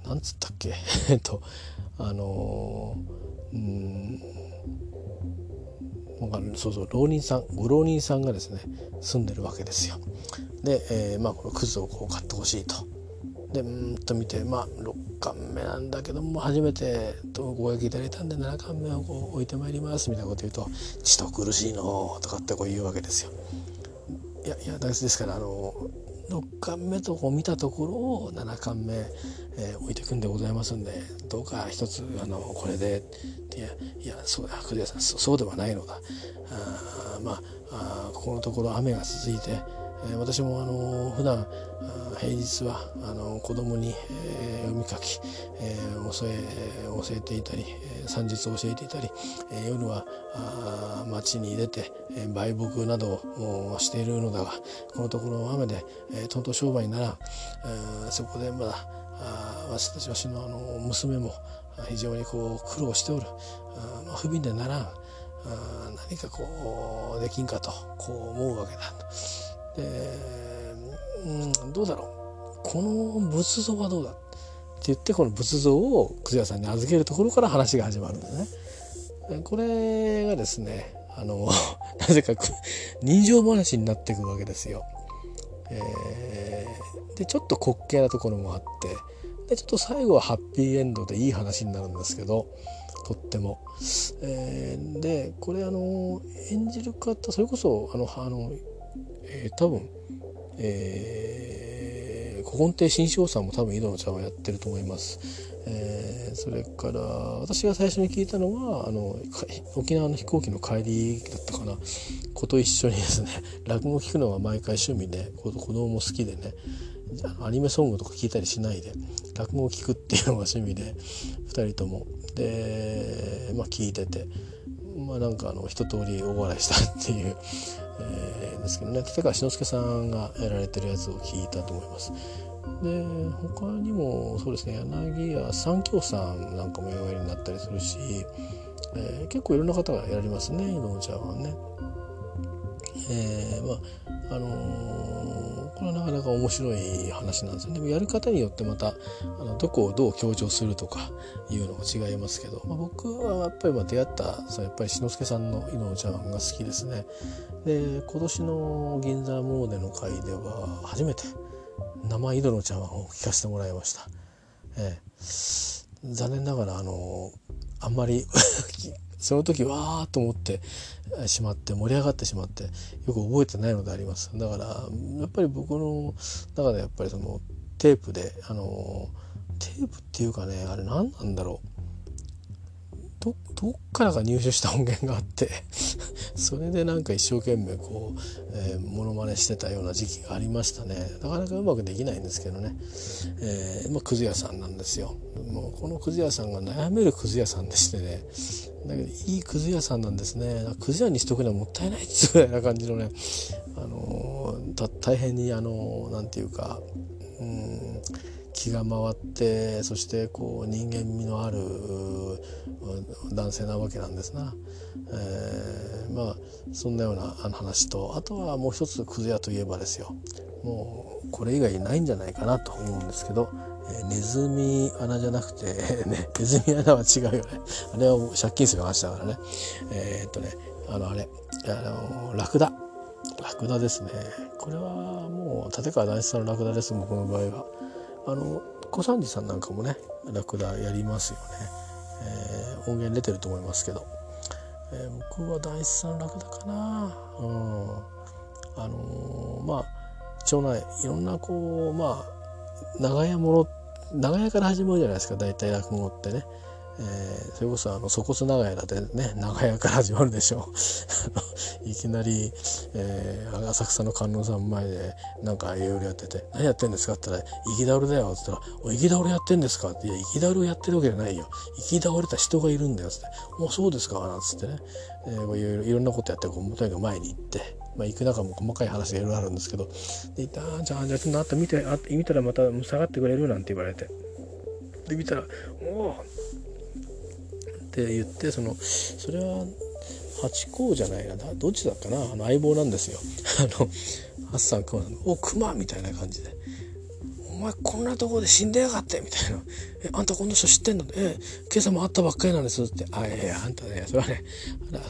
ー、なんつったっけ？えっとあのうんそうそう浪人さんご浪人さんがですね住んでるわけですよ。で、えー、まあ、このクズをこう買ってほしいと。でうんと見てまあ6巻目なんだけども初めてご予約いただいたんで7巻目をこう置いてまいりますみたいなこと言うと「ちと苦しいの」とかってこう言うわけですよ。いやいやですからあの6巻目とこう見たところを7巻目、えー、置いていくんでございますんでどうか一つあのこれでいやいやそうだ久さんそうではないのかあまああここのところ雨が続いて、えー、私もあの普段平日はあの子供に、えー、読み書き、えー、教え教えていたり、えー、算日を教えていたり、え、夜はあ町に出て、え、売木などをしているのだがこのところ雨で、えー、とんと商売なら、え、そこでまだ私たち私のあの娘も非常にこう苦労しておる、まあ、不憫でならん。何かこうできんかとこう思うわけだ。と。でうんどうだろうこの仏像はどうだって言ってこの仏像を葛屋さんに預けるところから話が始まるんですね。これがですねあの なぜか人情話になっていくわけですよ。えー、でちょっと滑稽なところもあってでちょっと最後はハッピーエンドでいい話になるんですけどとっても。えー、でこれあの演じる方それこそあのあの、えー、多分、えー、古今亭新章さんも多分井戸の茶をやってると思います。えー、それから私が最初に聞いたのはあの沖縄の飛行機の帰りだったかな。子と一緒にですね 落語を聞くのが毎回趣味で子供も好きでねアニメソングとか聞いたりしないで落語を聞くっていうのが趣味で2人とも。で、まあ、聞いててまあなんかあの一通り大笑いしたっていう、えー、ですけどね立川志の輔さんがやられてるやつを聞いたと思います。で他にもそうですね柳家三京さんなんかもおやりになったりするし、えー、結構いろんな方がやられますね井の茶はね。えー、まああのー、これはなかなか面白い話なんですよでもやる方によってまたあのどこをどう強調するとかいうのも違いますけど、まあ、僕はやっぱりまあ出会ったそやっぱり志の輔さんの「井の茶碗」が好きですね。で今年の銀座モーデの会では初めて生井戸の茶碗を聞かせてもらいました。えー、残念ながらあのあんまり その時わーっと思ってしまって盛り上がってしまってよく覚えてないのであります。だからやっぱり僕の中でやっぱりそのテープであのテープっていうかねあれ何なんだろう。どどっからか入手した音源があって それでなんか一生懸命こう、えー、モノマネしてたような時期がありましたね。なかなかうまくできないんですけどね、えー、まあ、くず屋さんなんですよ。もうこのくず屋さんが悩めるくず屋さんでしてね。だけどいいくず屋さんなんですね。くず屋にしとくのはもったいないっていうぐらいな感じのね、あのー、大変にあのー、て言うかうん気が回ってそしてこう人間味のある男性なわけなんですな、えー、まあそんなような話とあとはもう一つクズ屋といえばですよ。もうこれ以外ないんじゃないかなと思うんですけど、えー、ネズミ穴じゃなくて、ね、ネズミ穴は違うよね。あれは借金する話だからね。えー、っとねあのあれあのラクダ。ラクダですね。これはもう立川談志さんのラクダです僕の場合は。あの小三治さんなんかもねラクダやりますよね、えー、音源出てると思いますけど、えー、僕は大師さんラクダかな。うん。あのー、まあ町内いろんなこうまあ長屋もの長屋から始まるじゃないですか。大体落語ってね。えー、それこそあの粗骨長屋だってね長屋から始まるでしょ いきなり、えー、浅草の観音さん前でなんかいろいろやってて「何やってんですか?」って言ったら「行き倒れだよ」って言ったら「お行き倒れやってんですか?」って「いや行き倒れをやってるわけじゃないよ行き倒れた人がいるんだよ」っつって「もうそうですか」なんつってね、えー、いろいろいろんなことやってこうとにかく前に行って。まあ、行く中も細かい話がいろいろあるんですけどで行った「じゃあじゃあちょっとあった見てあ見たらまた下がってくれる?」なんて言われてで見たら「おおって言ってそのそれはハチ公じゃないな。どっちだっかな。あの相棒なんですよ。あのハッサン熊お熊！みたいな感じで「お前こんなとこで死んでやがって」みたいな「えあんたこの人知ってんの？え今朝も会ったばっかりなんです」って「あいやいやあんたねそれはね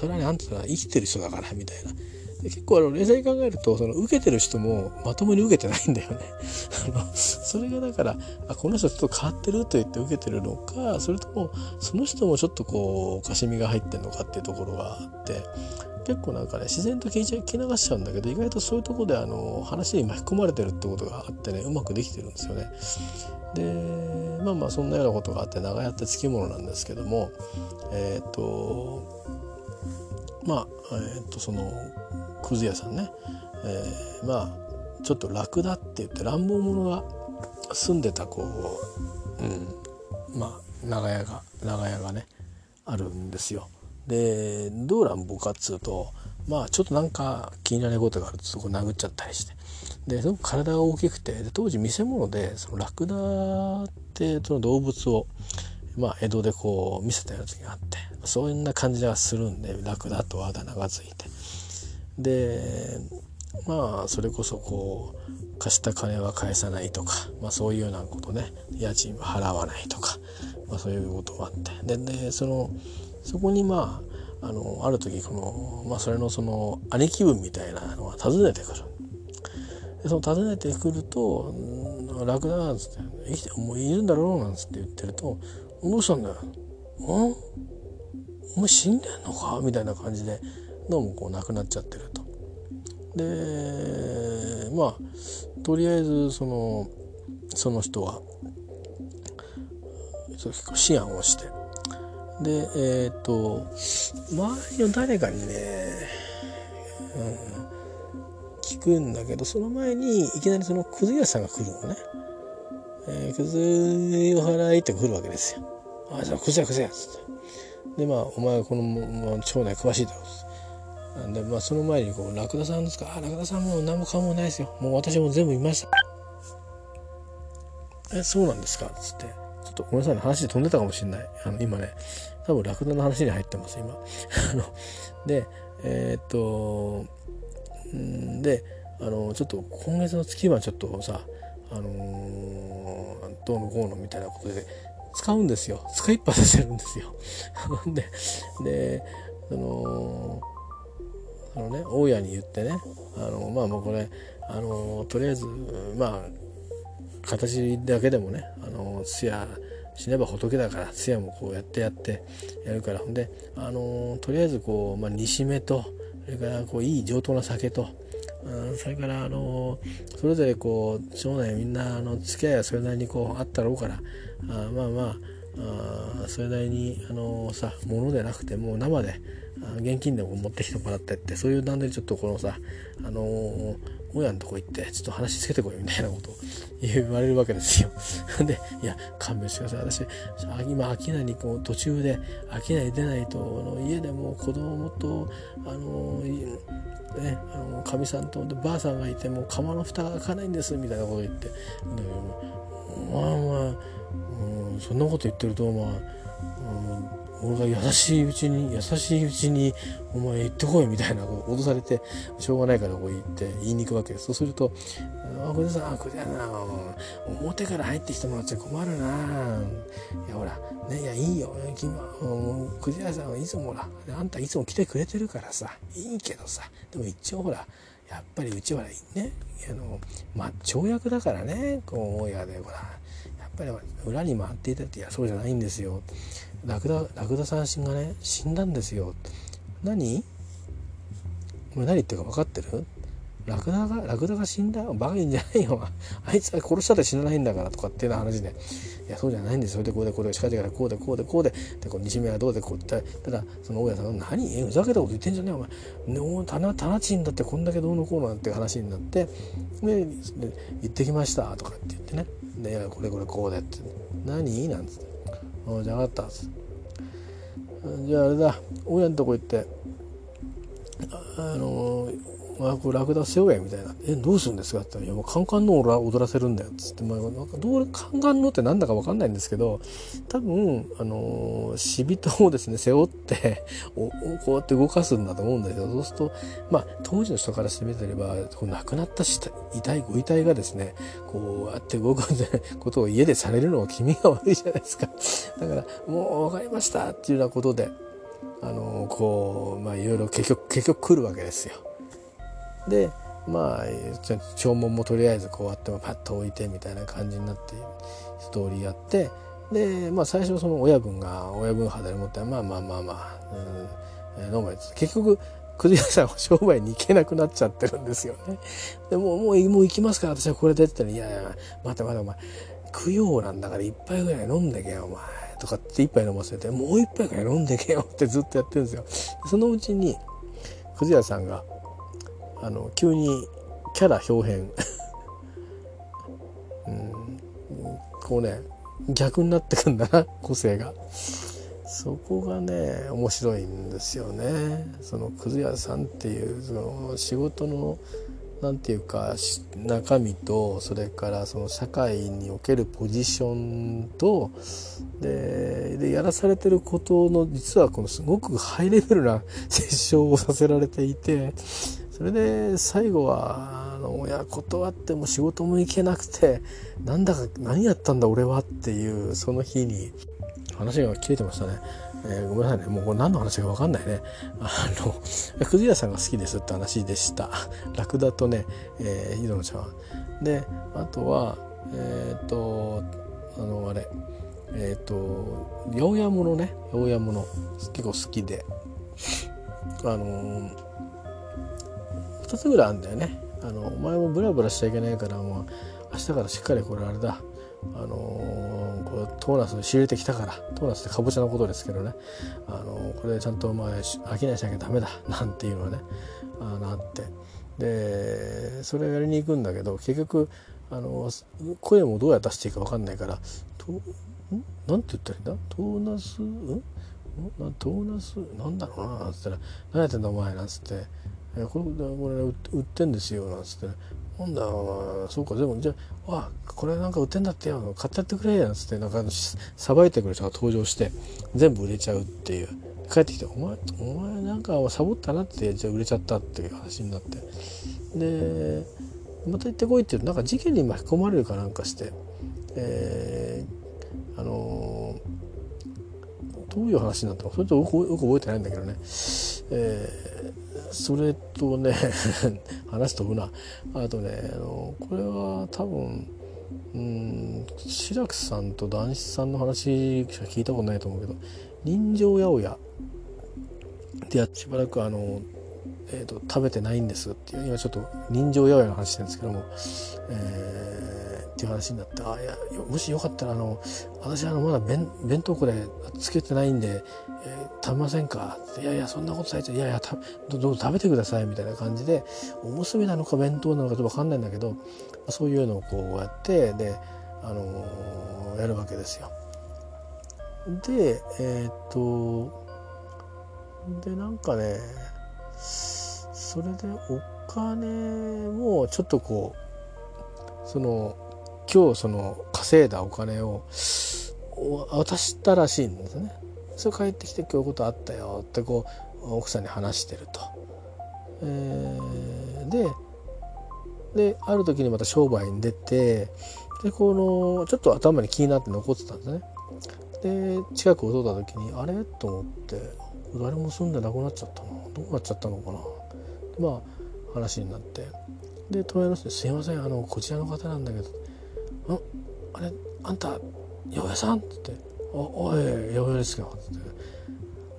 それはねあんたは生きてる人だから」みたいな。結構あの冷静に考えるとその受けてる人もまともに受けてないんだよね。あのそれがだからあこの人ちょっと変わってると言って受けてるのかそれともその人もちょっとこうおかしみが入ってんのかっていうところがあって結構なんかね自然と聞いちゃ聞き流しちゃうんだけど意外とそういうとこであの話に巻き込まれてるってことがあってねうまくできてるんですよね。でまあまあそんなようなことがあって長屋ってつきものなんですけどもえっ、ー、とまあえっ、ー、とそのくず屋さんね、えー、まあちょっとラクダって言って乱暴者が住んでたこう、うん、まあ長屋が長屋がねあるんですよ。でどう乱暴かっつうとまあちょっとなんか気になることがあるとそこ殴っちゃったりして。ですごく体が大きくてで当時見せ物でそのラクダってその動物をまあ江戸でこう見せたような時があってそんな感じがするんでラクダとあだ名がついて。でまあそれこそこう貸した金は返さないとか、まあ、そういうようなことね家賃は払わないとか、まあ、そういうこともあってででそのそこにまああのある時この、まあ、それのその兄貴分みたいなのが訪ねてくる。でその訪ねてくると「楽だ」なんつって「生きてもういるんだろう」なんつって言ってると「どうしたんだよ」「ん？お前死んでんのか?」みたいな感じでどうもこう亡くなっちゃってると。でまあとりあえずそのその人は結構思案をしてでえっ、ー、と周りの誰かにね、うん、聞くんだけどその前にいきなりそのくず屋さんが来るのね。えー、くずを払いって来るわけですよ。あ、じゃあくず屋くず屋っつって。でまあお前はこの、まあ、町内詳しいだろうなんでまあその前にこう「ラクダさんですか？あラクダさんもう何も顔もないですよ。もう私も全部見ました」「えそうなんですか」っつって。ちょっとごめんなさいね。話で飛んでたかもしれない。あの今ね。多分ラクダの話に入ってます今。あのでえー、っとんであのちょっと今月の月はちょっとさあのー、どうのこうのみたいなことで使うんですよ。使いっぱさせるんですよ。でであの、あのね大家に言ってねあのまあもうこれあのとりあえずまあ形だけでもねあの通夜死ねば仏だから通夜もこうやってやってやるから。ほんであのとりあえずこう、まあ、煮しめとそれからこういい上等な酒と、それからあのそれぞれこう町内みんなあの付き合いはそれなりにこうあったろうからあまあまああそれなりにあのさ物でなくてもう生で現金でも持ってきてもらってってそういう段でちょっとこのさあのー、親のとこ行ってちょっと話つけてこいみたいなことを言われるわけですよ。でいや勘弁してください私今商いにこう途中で商い出ないとあの家でも子供とあのー、ねあのかみさんとばあさんがいても釜の蓋が開かないんですみたいなことを言ってまあまあ、うん、そんなこと言ってるとまあ、俺が優しいうちに優しいうちにお前行ってこいみたいな脅されてしょうがないからこう言って言いに行くわけですそうすると「あこれさこれやな表から入ってきてもらっちゃ困るな。いやほらねいやいいよ。君はクジラさんはいつもほらあんたいつも来てくれてるからさ。いいけどさ。でも一応ほらやっぱりうちはねあのまあ跳躍だからね。こう親でほら。やっぱり裏に回っていたっていやそうじゃないんですよ。ラクダラクダさんがね死んだんですよ。何？何言ってるか分かってる？ラクダがラクダが死んだ？バカ言うんじゃないよ。あいつは殺したって死なないんだから。とかっていう話で。いやそうじゃないんですそれでこうでこうで近々からこうでこうでこうで。でこう西目はどうで？こうってただその大家さんが「何？ふざけたこと言ってんじゃねえ。お前ねお棚棚賃だってこんだけどうのこうのなんて話になって。で行ってきました」とかって言ってね「でこれこれこうで」って「何?」なんつって「じゃなかった」はず。じゃああれだ親のとこ行ってあのまあこれラクダ背負えみたいな「えどうするんですか?」って言ったら「いやもうカンカンのを踊らせるんだよ」っつって、まあ、なんかどうカンカンのってなんだか分かんないんですけど多分あの死人をですね背負っておこうやって動かすんだと思うんだけどそうするとまあ当時の人からしてみてればこう亡くなった遺体ご遺体がですねこうやって動くことを家でされるのは気味が悪いじゃないですかだからもう分かりましたっていうようなことであのこうまあいろいろ結局結局来るわけですよ。でまあ弔問もとりあえずこうやってパッと置いてみたいな感じになってストーリーやってでまあ最初その親分が親分肌でもってまあまあまあまあ、うん、飲まれて結局くず屋さんは商売に行けなくなっちゃってるんですよね。でももうもう行きますから私はこれでって言ったら「いやいや待て待てお前供養なんだから一杯ぐらい飲んでけよお前」とかって一杯飲ませて「もう一杯ぐらい飲んでけよ」ってずっとやってるんですよ。そのうちにくず屋さんがあの急にキャラ表変 うん、こうね逆になってくんだな個性が。そこがね面白いんですよね。そのくず屋さんっていうその仕事の何て言うか中身とそれからその社会におけるポジションとででやらされてることの実はこのすごくハイレベルな 折衝をさせられていてそれで最後はあの親断っても仕事も行けなくてなんだか何やったんだ俺はっていうその日に話が切れてましたね。えー、ごめんなさいね。もうこれ何の話か分かんないね。あのくず屋さんが好きですって話でした。ラクダとね、えー、井戸の茶碗。であとはえっ、とあのあれえっ、と八百屋物ね。八百屋物結構好きで。あの、2つぐらいあるんだよね。あのお前もブラブラしちゃいけないからもう明日からしっかりこれあれだ。あのー、これトーナス仕入れてきたからトーナスってかぼちゃのことですけどね、あのー、これちゃんとまあ飽きないしなきゃダメだ。なんていうのはね。あなって。でそれをやりに行くんだけど結局あの声もどうやって出していいか分かんないからとん？なんて言ったらいいんだ？トーナス？ん？トーナス？なんだろうななんつったら「何やってんだお前」なんつって「えこれこれ売ってんですよ」なんつって「なんだそうかでもじゃああこれなんか売ってんだってよ。買ってやってくれ」なんつってなんかさばいてくる人が登場して全部売れちゃうっていう。帰ってきて「お前お前なんかサボったな」ってじゃ売れちゃったっていう話になって。でまた行ってこいって言うなんか事件に巻き込まれるかなんかして、えー、あのー、どういう話になったのそれとよくよく覚えてないんだけどね、えー、それとね 話飛ぶな。あとね、あのこれは多分うん志らくさんと男子さんの話しか聞いたことないと思うけど人情八百屋でやしばらくあのえーと、食べてないんですっていう今ちょっと人情八百屋の話してるんですけども、えー、っていう話になってあいやもしよかったらあの私あのまだ弁弁当これつけてないんで、えー、食べませんか？っていやいやそんなことされていやいやたどどう食べてくださいみたいな感じでおむすびなのか弁当なのかちょっと分かんないんだけどそういうのをこうやってで、あのー、やるわけですよ。でえっ、とでなんかねそれでお金もちょっとこうその今日その稼いだお金を渡したらしいんですね。それ帰ってきて今日いうことあったよってこう奥さんに話してると。えー、でである時にまた商売に出てでこのちょっと頭に気になって残ってたんですね。で近くを通った時にあれ？と思って誰も住んでなくなっちゃったなどうなっちゃったのかな？まあ話になってで隣の人に「すいませんあのこちらの方なんだけどああれあんた八百屋さん?」って言って「おおい八百屋ですよ」ってって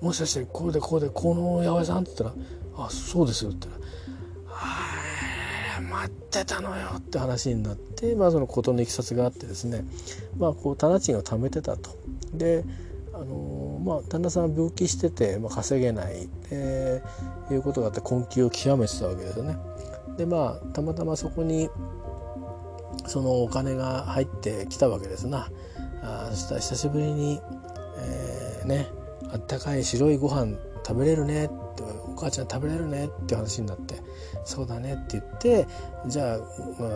「もしかしてこうでこうでこの八百屋さん?」って言ったら「あそうですよ」って言ったら「あ待ってたのよ」って話になってまあその事のいきさつがあってですねまあこう店賃を貯めてたと。であのまあ、旦那さんは病気してて、まあ、稼げないでいうことがあって困窮を極めてたわけですよね。でまあたまたまそこにそのお金が入ってきたわけですな。あそしたら久しぶりに、えー、ねあったかい白いご飯食べれるねってお母ちゃん食べれるねって話になってそうだねって言ってじゃあ、まあ、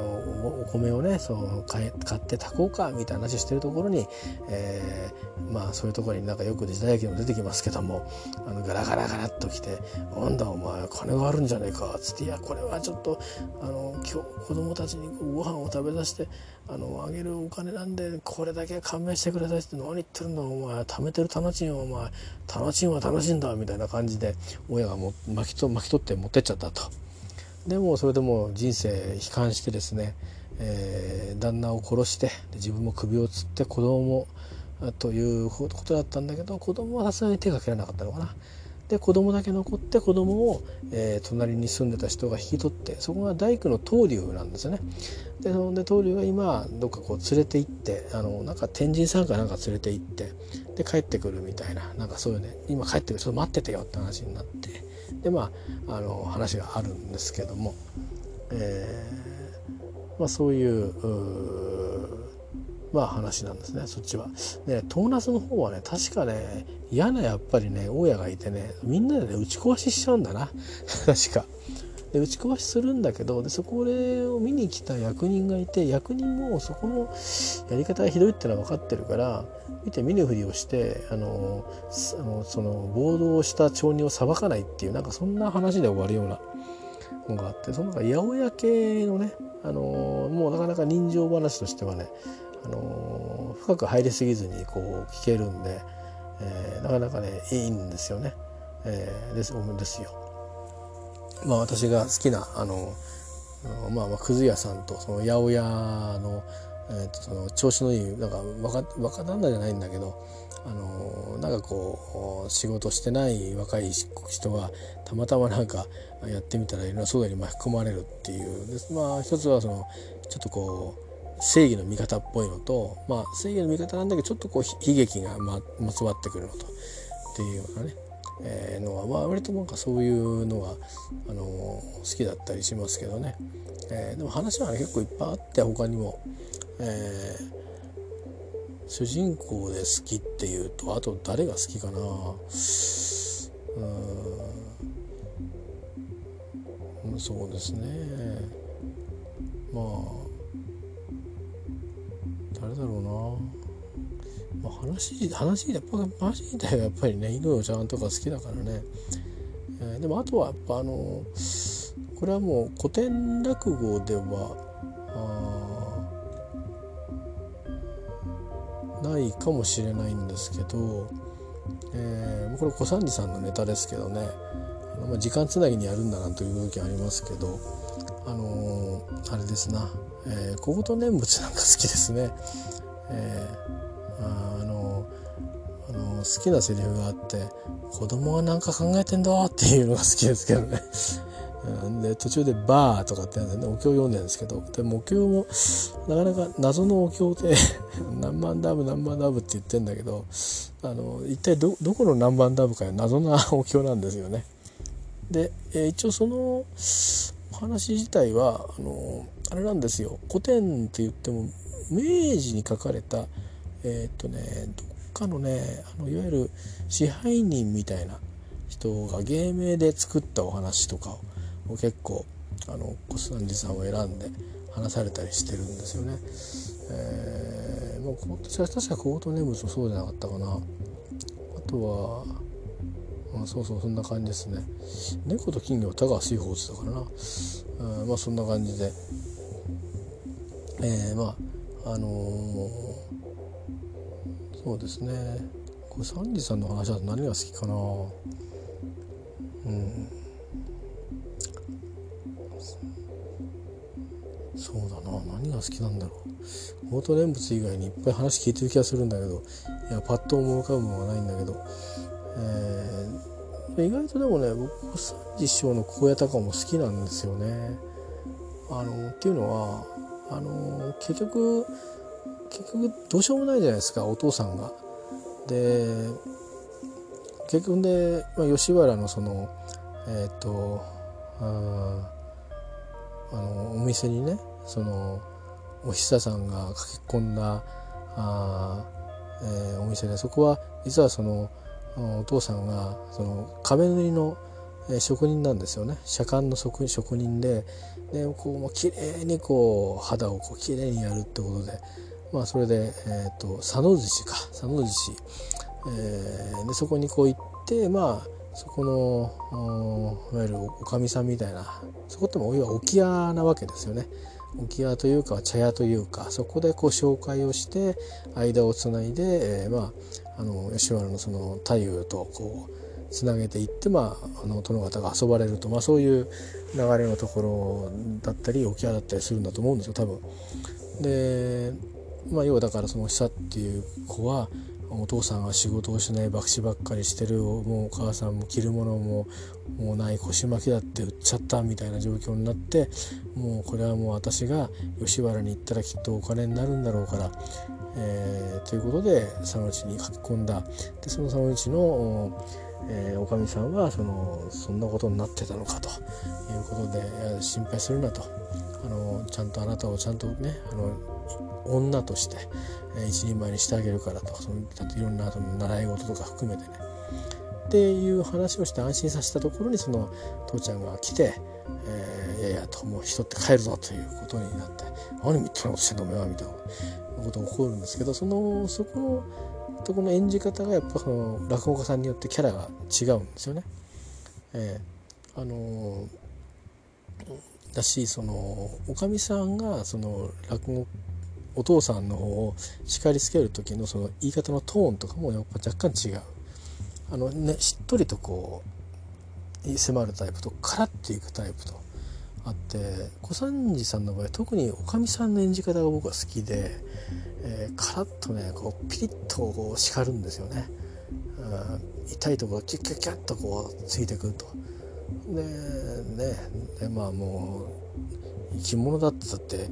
お米をねそう買って炊こうかみたいな話してるところに、えー、まあそういうところになんかよく時代劇も出てきますけどもあのガラガラガラっと来て「なんだお前金があるんじゃねえか」っつって「いやこれはちょっとあの今日子供たちにご飯を食べさせてあのあげるお金なんでこれだけ勘弁してください」って「何言ってるんだお前貯めてる棚賃お前棚賃は楽しいんだ」みたいな感じで親がも巻きと巻き取って持ってっちゃったと。でもそれでも人生悲観してですね、えー、旦那を殺して自分も首をつって子供もということだったんだけど子供はさすがに手がけられなかったのかな。で子供だけ残って子供を、えー、隣に住んでた人が引き取ってそこが大工の東龍なんですよね。でそんで東龍が今どっかこう連れて行ってあのなんか天神さんかなんか連れて行ってで帰ってくるみたいななんかそういうね今帰ってくるちょっと待っててよって話になって。でまああの話があるんですけども、えーまあ、そういうまあ話なんですねそっちは。でトーナスの方はね確かね嫌なやっぱりね大家がいてねみんなでね打ち壊ししちゃうんだな 確か。で打ち壊しするんだけどでそこを見に来た役人がいて役人もそこのやり方がひどいってのは分かってるから見て見ぬふりをしてあのその暴動した町人を裁かないっていうなんかそんな話で終わるようなのがあってその八百屋系のねあのもうなかなか人情話としてはねあの深く入りすぎずにこう聞けるんで、えー、なかなかねいいんですよね、えー、ですですよ。まあ私が好きなあのまあまあくず屋さんとその八百屋の,、えー、とその調子のいいなんか若若旦那じゃないんだけどあのなんかこう仕事してない若い人がたまたまなんかやってみたらいろんな騒動に巻き込まれるっていう。でまあ一つはそのちょっとこう正義の味方っぽいのと、まあ、正義の味方なんだけどちょっとこう悲劇がままつわってくるのと。っていうようなね、えー、のは、まあ、割となんかそういうのが、あの好きだったりしますけどね、えー、でも話は、ね、結構いっぱいあって他にも。えー主人公で好きっていうとあと誰が好きかな。うん。そうですね。まあ誰だろうな、まあ、話話やっぱ話自体はやっぱりね井上ちゃんとか好きだからね、えー、でもあとはやっぱあのこれはもう古典落語ではないかもしれないんですけど、えー、これ小三治さんのネタですけどね。あの、まあ、時間つなぎにやるんだなという時ありますけどあのー、あれですな、えー、小言念仏なんか好きですね。えー、あのあの好きなセリフがあって「子供は何か考えてんだ」っていうのが好きですけどねで途中で「バー」とかって、ね、お経を読んでるんですけどでもお経もなかなか謎のお経で 何万ダブ何万ダブって言ってんだけどあの一体どどこの何万ダブか謎なお経なんですよね。で、えー、一応そのお話自体はあのあれなんですよ古典って言っても明治に書かれたえー、っとねどっかのねあのいわゆる支配人みたいな人が芸名で作ったお話とかを結構あの小三治さんを選んで話されたりしてるんですよね。えー、もう確かコートネームもそうじゃなかったかな。あとは、あ、そうそうそんな感じですね。猫と金魚は田川水宝ってだからな。うん、まあそんな感じで。えー、まああのー、そうですね。小三治さんの話だと何が好きかな？うん。そうだな何が好きなんだろうオート念仏以外にいっぱい話聞いてる気がするんだけどいやパッと思い浮かぶものはないんだけど、えー、意外とでもね僕三治師匠の高野高も好きなんですよね。あのっていうのはあの結局結局どうしようもないじゃないですかお父さんが。で結局で、まあ、吉原のそのえっ、ー、とああのお店にねそのお久さんが書き込んだあ、えー、お店でそこは実はそのお父さんがその壁塗りの職人なんですよね左官の職人ででこうもう綺麗にこう肌をこう綺麗にやるってことで、まあ、それで、えーと、佐野寿司か佐野寿司、えー、でそこにこう行ってまあそこのいわゆるおかみさんみたいなそこってもお湯は置屋なわけですよね。置屋というか茶屋というかそこでこう紹介をして間をつないで、えー、まああの吉原のその太夫とこうつなげていって、まあ、あの殿方が遊ばれると、まあ、そういう流れのところだったり置屋だったりするんだと思うんですよ多分。でまあ要はだからその久っていう子はお父さんは仕事をしない博打ばっかりしてるもうお母さんも着るものももうない腰巻きだって売っちゃったみたいな状況になってもうこれはもう私が吉原に行ったらきっとお金になるんだろうから、えー、ということで佐野内に書き込んだ。でその佐野内のえー、おかみさんはそのそんなことになってたのかということで心配するなと。あのちゃんとあなたをちゃんとねあの女として、え、一人前にしてあげるからとそのいろんなの習い事とか含めてねっていう話をして安心させたところにその父ちゃんが来て「えー、いやいや」と「もう人って帰るぞ」ということになって「何みたいなことしてんのお前は」みたいなことが起こるんですけどそのそこのとこの演じ方がやっぱその落語家さんによってキャラが違うんですよね。えー、あのー、だしそのおかみさんがその落語お父さんの方を叱りつける時のその言い方のトーンとかもやっぱ若干違う。あのねしっとりとこう迫るタイプとカラッていくタイプとあって小三治さんの場合特におかみさんの演じ方が僕は好きで、えー、カラッとねこうピリッとこう叱るんですよね、うん、痛いところキュッキュッキュッとこうついてくると。でねでまあもう生き物だってだって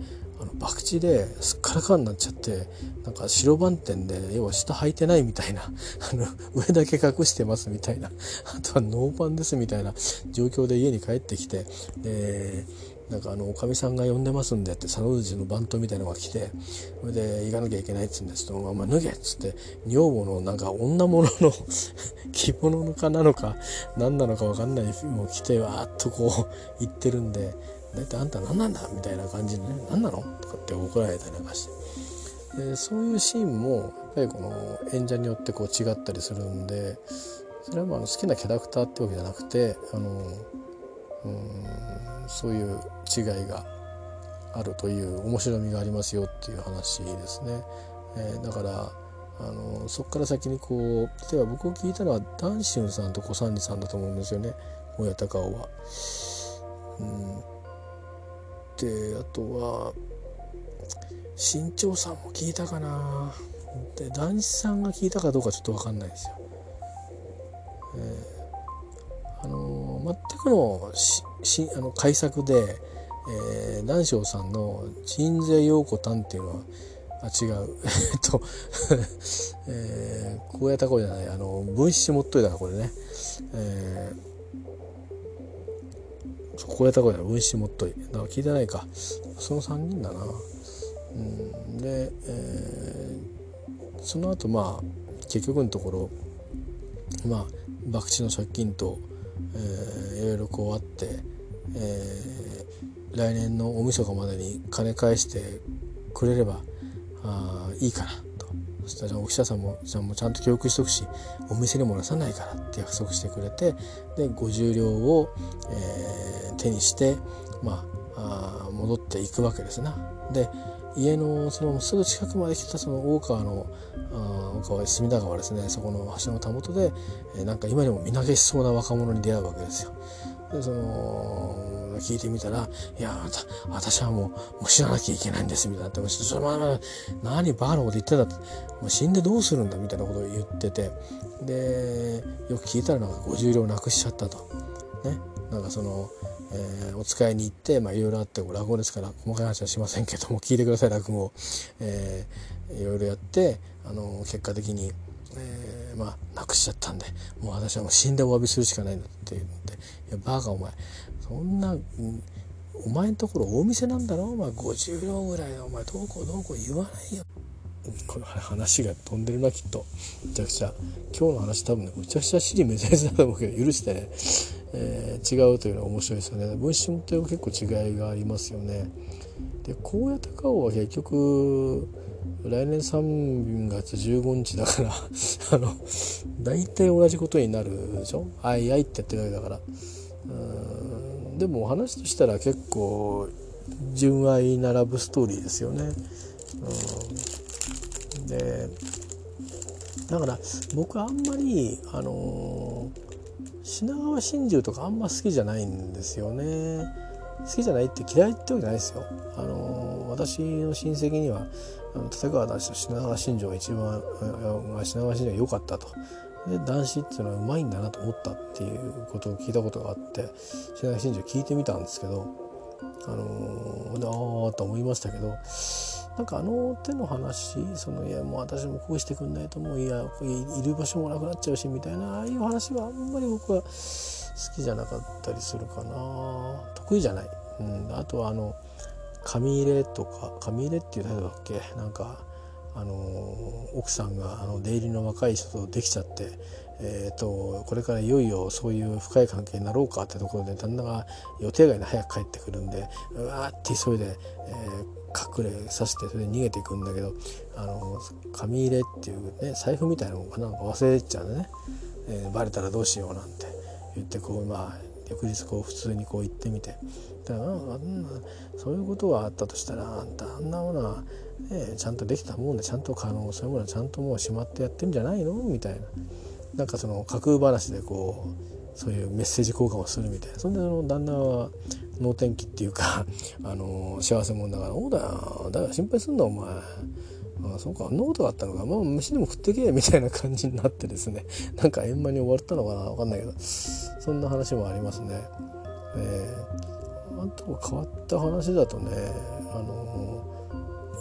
博打ですっからかんになっちゃってなんか白番店で要は下履いてないみたいな あの上だけ隠してますみたいなあとはノーパンですみたいな状況で家に帰ってきてでなんかあのおかみさんが呼んでますんでって佐野氏の番頭みたいなのが来てそれで行かなきゃいけないっつうんですと「お前脱げ」っつって女房のなんか女物の 着物のかなのか何なのか分かんないもう着てわーっとこう言ってるんで大体あんた何なんだ？みたいな感じでね何なの？とかって怒られたりなんかしてでそういうシーンもやっぱりこの演者によってこう違ったりするんでそれはまあ好きなキャラクターってわけじゃなくてあのうんそういう違いがあるという面白みがありますよっていう話ですね。えー、だからあのそこから先にこう例えば僕を聞いたのはダンシュンさんと小三治さんだと思うんですよね親高尾は。うんであとは新潮さんも聞いたかな。で男子さんが聞いたかどうかちょっと分かんないですよ。えー、あの全くのしあの改作で、えー、南昌さんの「鎮西陽子丹」っていうのはあ違う。えっと、えー、こうやった声じゃないあの分子持っといたかこれね、えーこうやった声だ分子もっといだから聞いてないか。その3人だな。うん。で、えー、その後まあ結局のところまあ博打の借金と、えー、いろいろこうあって、えー、来年の大晦日までに金返してくれればあいいかな。したらお記者さんもじゃあもちゃんと記憶しとくしお店にも出さないからって約束してくれてで50両を、えー、手にしてまああ戻っていくわけですな。で家のそのすぐ近くまで来たその大川の大川隅田川ですねそこの橋のたもとで、えー、なんか今にも身投げしそうな若者に出会うわけですよ。でその聞いてみたら「いや私はもうもう死ななきゃいけないんです」みたいな。って「それまま何バカなこと言ってた」「もう死んでどうするんだ」みたいなことを言ってて。でよく聞いたらなんか50両なくしちゃったと。ね、なんかそのえー、お使いに行ってまあいろいろあって落語ですから細かい話はしませんけども聞いてください落語、え、いろいろやってあの結果的に、えー、まあなくしちゃったんでもう私はもう死んでお詫びするしかないんだって言って「やバカお前。そんな、お前んところ大店なんだろ？お前50両ぐらいお前どうこうどうこう言わないよ」この話が飛んでるなきっと。めちゃくちゃ。今日の話多分ねむちゃくちゃ尻めちゃくちゃだと思うけど許してね、えー、違うというのは面白いですよね。分子と結構違いがありますよね。で高野高尾は結局来年3月15日だからあの大体同じことになるでしょ「あいあい」ってやってるわけだから。でもお話としたら結構純愛なラブストーリーですよね。うん、でだから僕あんまりあの品川真珠とかあんま好きじゃないんですよね。好きじゃないって嫌いってわけじゃないですよ。あの私の親戚には立川男子と品川真珠が一番品川真珠が良かったと。で男子っていうのはうまいんだなと思ったっていうことを聞いたことがあって品川真珠聞いてみたんですけどあのー、ああと思いましたけどなんかあの手の話そのいやもう私もこうしてくんないともういやいる場所もなくなっちゃうしみたいなああいう話はあんまり僕は好きじゃなかったりするかな。得意じゃない。うん、あとはあの紙入れとか紙入れっていうタイトルだっけ？なんかあの奥さんがあの出入りの若い人とできちゃって、えーと、これからいよいよそういう深い関係になろうかってところで旦那が予定外に早く帰ってくるんでうわーって急いで、えー、隠れさせてそれで逃げていくんだけどあの紙入れっていうね財布みたいなものがな？んか忘れちゃうね、えー、バレたらどうしようなんて。言ってこうまあ翌日こう普通にこう行ってみて。だからそういうことがあったとしたらあんたあんなものは、ね、ちゃんとできたもんでちゃんと可能そういうものはちゃんともうしまってやってるんじゃないの？みたいな。なんかその架空話でこうそういうメッセージ交換をするみたいな。そんでその旦那は能天気っていうか あの幸せ者だから「そうだよだから心配すんなお前」ああそうかあんなことがあったのか。まあ飯でも食ってけみたいな感じになってですね。なんか円満に終わったのかな分かんないけど。そんな話もありますね。えー、あと変わった話だとねあの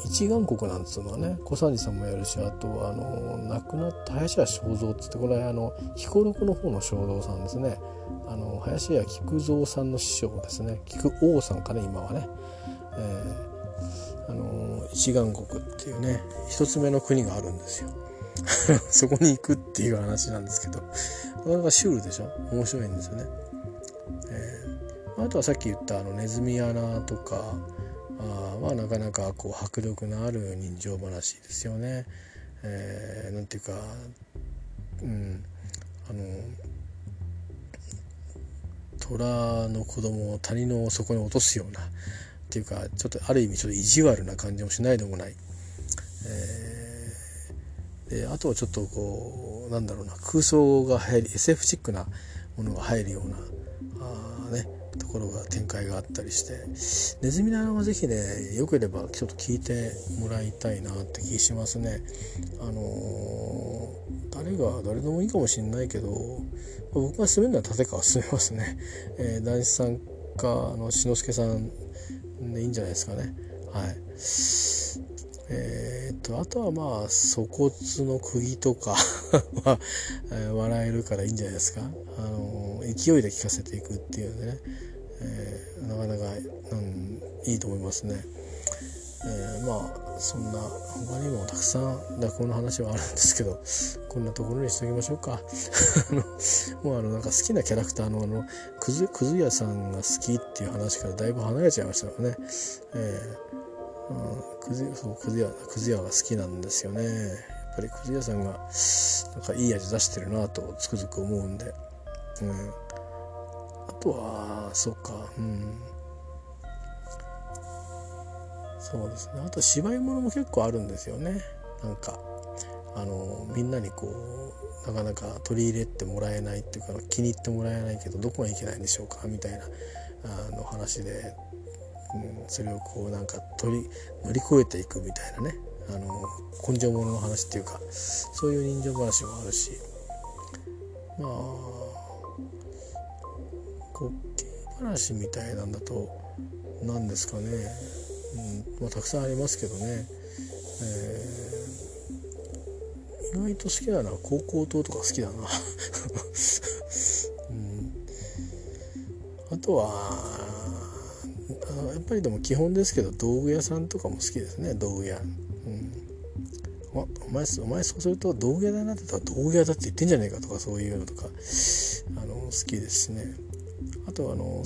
一眼国なんつうのはね。小三治さんもやるしあとあの亡くなった林家正蔵っつってこれあの彦六の方の正蔵さんですね。あの林家菊蔵さんの師匠ですね。菊王さんかね今はね、えー、あの一眼国っていうね一つ目の国があるんですよ。そこに行くっていう話なんですけど。なかなかシュールでしょ？面白いんですよね、えー、あとはさっき言ったあのネズミ穴とかあまあなかなかこう迫力のある人情話ですよね。えー、なんていうか、うん、あの虎の子供を谷の底に落とすようなっていうかちょっとある意味ちょっと意地悪な感じもしないでもない。えー、であとはちょっとこうなんだろうな空想が入り SF チックなものが入るようなあねところが展開があったりしてネズミの穴は是非ねよければちょっと聞いてもらいたいなって気しますね。あのー、誰が誰でもいいかもしんないけど僕が進めるのは立川進めますね。えー、男子さんかあの志の輔さんでいいんじゃないですかね。はい。えー、っとあとはまあ粗骨の釘とか は、笑えるからいいんじゃないですか。あの勢いで聞かせていくっていうね。えー、なかなか、うん、いいと思いますね。えー、まあそんな他にもたくさん落語の話はあるんですけどこんなところにしておきましょうか。もうあのなんか好きなキャラクターのあのくずくず屋さんが好きっていう話からだいぶ離れちゃいましたからね、えー、くずそうくず屋くず屋が好きなんですよね。やっぱりくず屋さんがなんかいい味出してるなとつくづく思うんで、うん。あとはそうか。うん。そうですね。あと芝居物も結構あるんですよね。なんかあのみんなにこうなかなか取り入れてもらえないっていうか気に入ってもらえないけどどこがいけないんでしょうか？みたいなあの話で、うん、それをこうなんか取り乗り越えていくみたいなね。あの根性物の話っていうかそういう人情話もあるし。まあ滑稽話みたいなんだと何ですかね、うん。まあ、たくさんありますけどね、えー、意外と好きなのは高校島とか好きだな、うん、あとはやっぱりでも基本ですけど道具屋さんとかも好きですね道具屋。うん。お前お前そうすると道具屋だなって言ったら道具屋だって言ってんじゃねえかとかそういうのとかあの好きですしね。とあの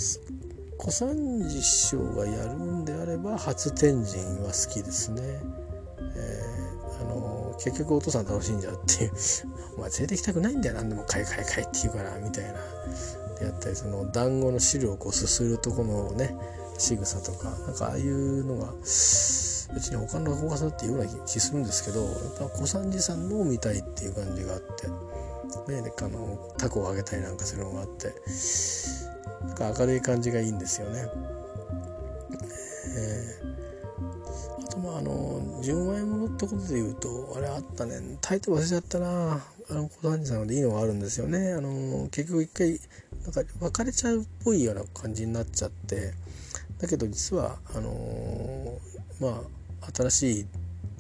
小三治師匠がやるんであれば初天神は好きですね。えー、あの結局お父さん楽しんじゃうっていう「お前連れてきたくないんだよ何でも買い買い買い」って言うからみたいなでやったりその団子の汁をこうすするとこのね仕草とかなんかああいうのが別に他の落語家さんっていうような気するんですけどやっぱ小三治さんのを見たいっていう感じがあって。ね、あのタコをあげたりなんかするのがあってなんか明るい感じがいいんですよね。えー、あとまああの純愛物ってことで言うとあれあったね大抵忘れちゃったなあの小谷さんでいいのがあるんですよね。あの結局一回なんか別れちゃうっぽいような感じになっちゃってだけど実はあのまあ新しい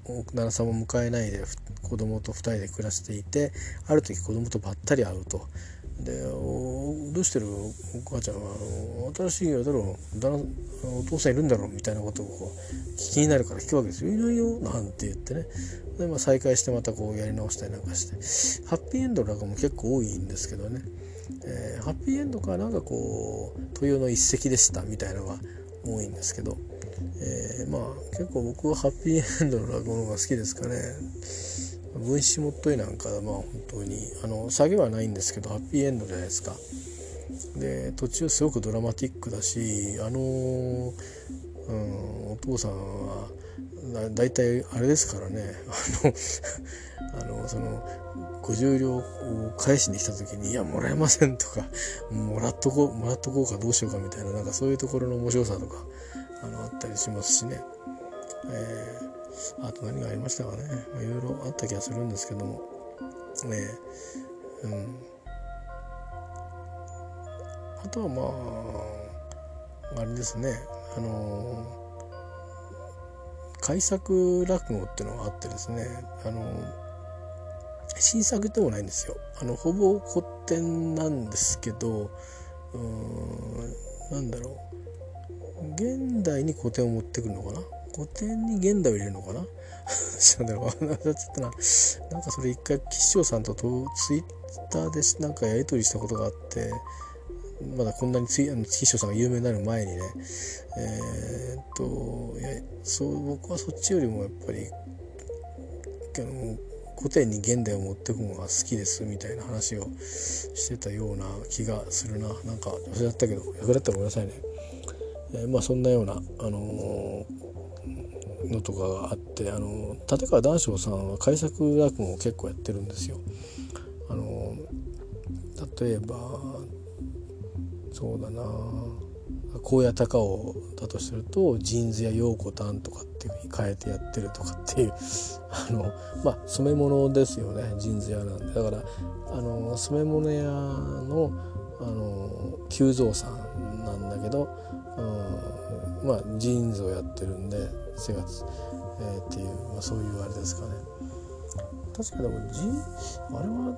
旦那さんも迎えないで子供と2人で暮らしていてある時子供とばったり会うと。で「どうしてる？お母ちゃんは。新しいあれだろうお父さんいるんだろう」みたいなことをこう聞きになるから聞くわけですよ「いないよ」なんて言ってね。で、まあ、再会してまたこうやり直したりなんかして。ハッピーエンドなんかも結構多いんですけどね、えー、ハッピーエンドかなんかこう豊の一石でしたみたいなのが多いんですけど、えー、まあ結構僕はハッピーエンドの落語の方が好きですかね。分子もっといなんかまあ本当に。あの下げはないんですけどハッピーエンドじゃないですか。で途中すごくドラマティックだしあの、うん、お父さんはだいたいあれですからね。あの あのその50両を返しに来た時に「いやもらえません」とか「もらっとこうもらっとこうかどうしようか」みたいななんかそういうところの面白さとかあのあったりしますしね、えー、あと何がありましたかね。いろいろあった気がするんですけども。ねえ。うん。あとはまああれですね。あの改作落語っていうのがあってですね。あの新作でもないんですよ。あのほぼ古典なんですけどうんなんだろう。現代に古典を持ってくるのかな。古典に現代を入れるのかな？なんだろう ちょっとな。なんかそれ一回吉祥さんとツイッターでなんかやり取りしたことがあってまだこんなについあの月翔さんが有名になる前にね。えー、っといやそう僕はそっちよりもやっぱりあの古典に現代を持っていくのが好きですみたいな話をしてたような気がするな。なんか忘れちゃったけど役立ったらごめんなさいね、えー、まあそんなようなあのー、のとかがあってあの立川談笑さんは改作落語を結構やってるんですよ。あの例えばそうだな紺屋高尾だとすると「ジーンズや陽子たん」とかっていうふうに変えてやってるとかっていう あのまあ染め物ですよねジーンズ屋なんでだからあの染め物屋のあの久蔵さんなんだけど、うん、まあジーンズをやってるんで4月、えー、っていう、まあ、そういうあれですかね。確かでもジあれは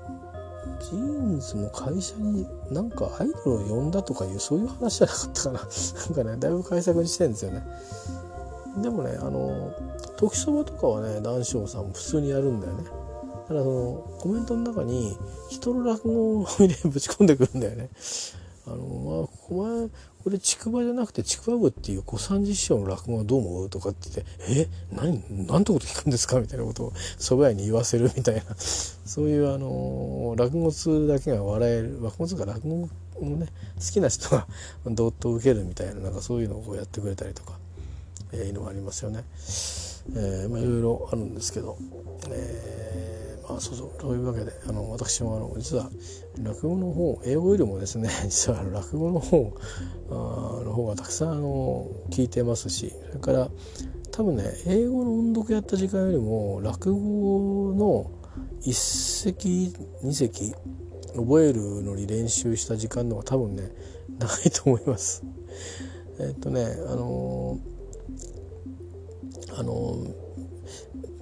ジーンズの会社になんかアイドルを呼んだとかいうそういう話じゃなかったかな。なんかねだいぶ改作にしてるんですよね。でもねあの時そばとかはね談笑さんも普通にやるんだよね。ただそのコメントの中に人の落語を入れぶち込んでくるんだよね。あのまあお前これちくばじゃなくてちくわぶっていう小三治師匠の落語はどう思うとかって言って「え何何てこと聞くんですか?」みたいなことを蕎麦屋に言わせるみたいなそういうあの落語通だけが笑える落語通か落語をね好きな人がどっと受けるみたいななんかそういうのをやってくれたりとか、えー、いうのがありますよね。えー、まあいろいろあるんですけど、えーまあ、そうそうというわけであの私もあの実は落語の方英語よりもですね 実は落語の方の方がたくさんあの聞いてますしそれから多分ね英語の音読やった時間よりも落語の一席二席覚えるのに練習した時間の方が多分ね長いと思います。えっとねあのあの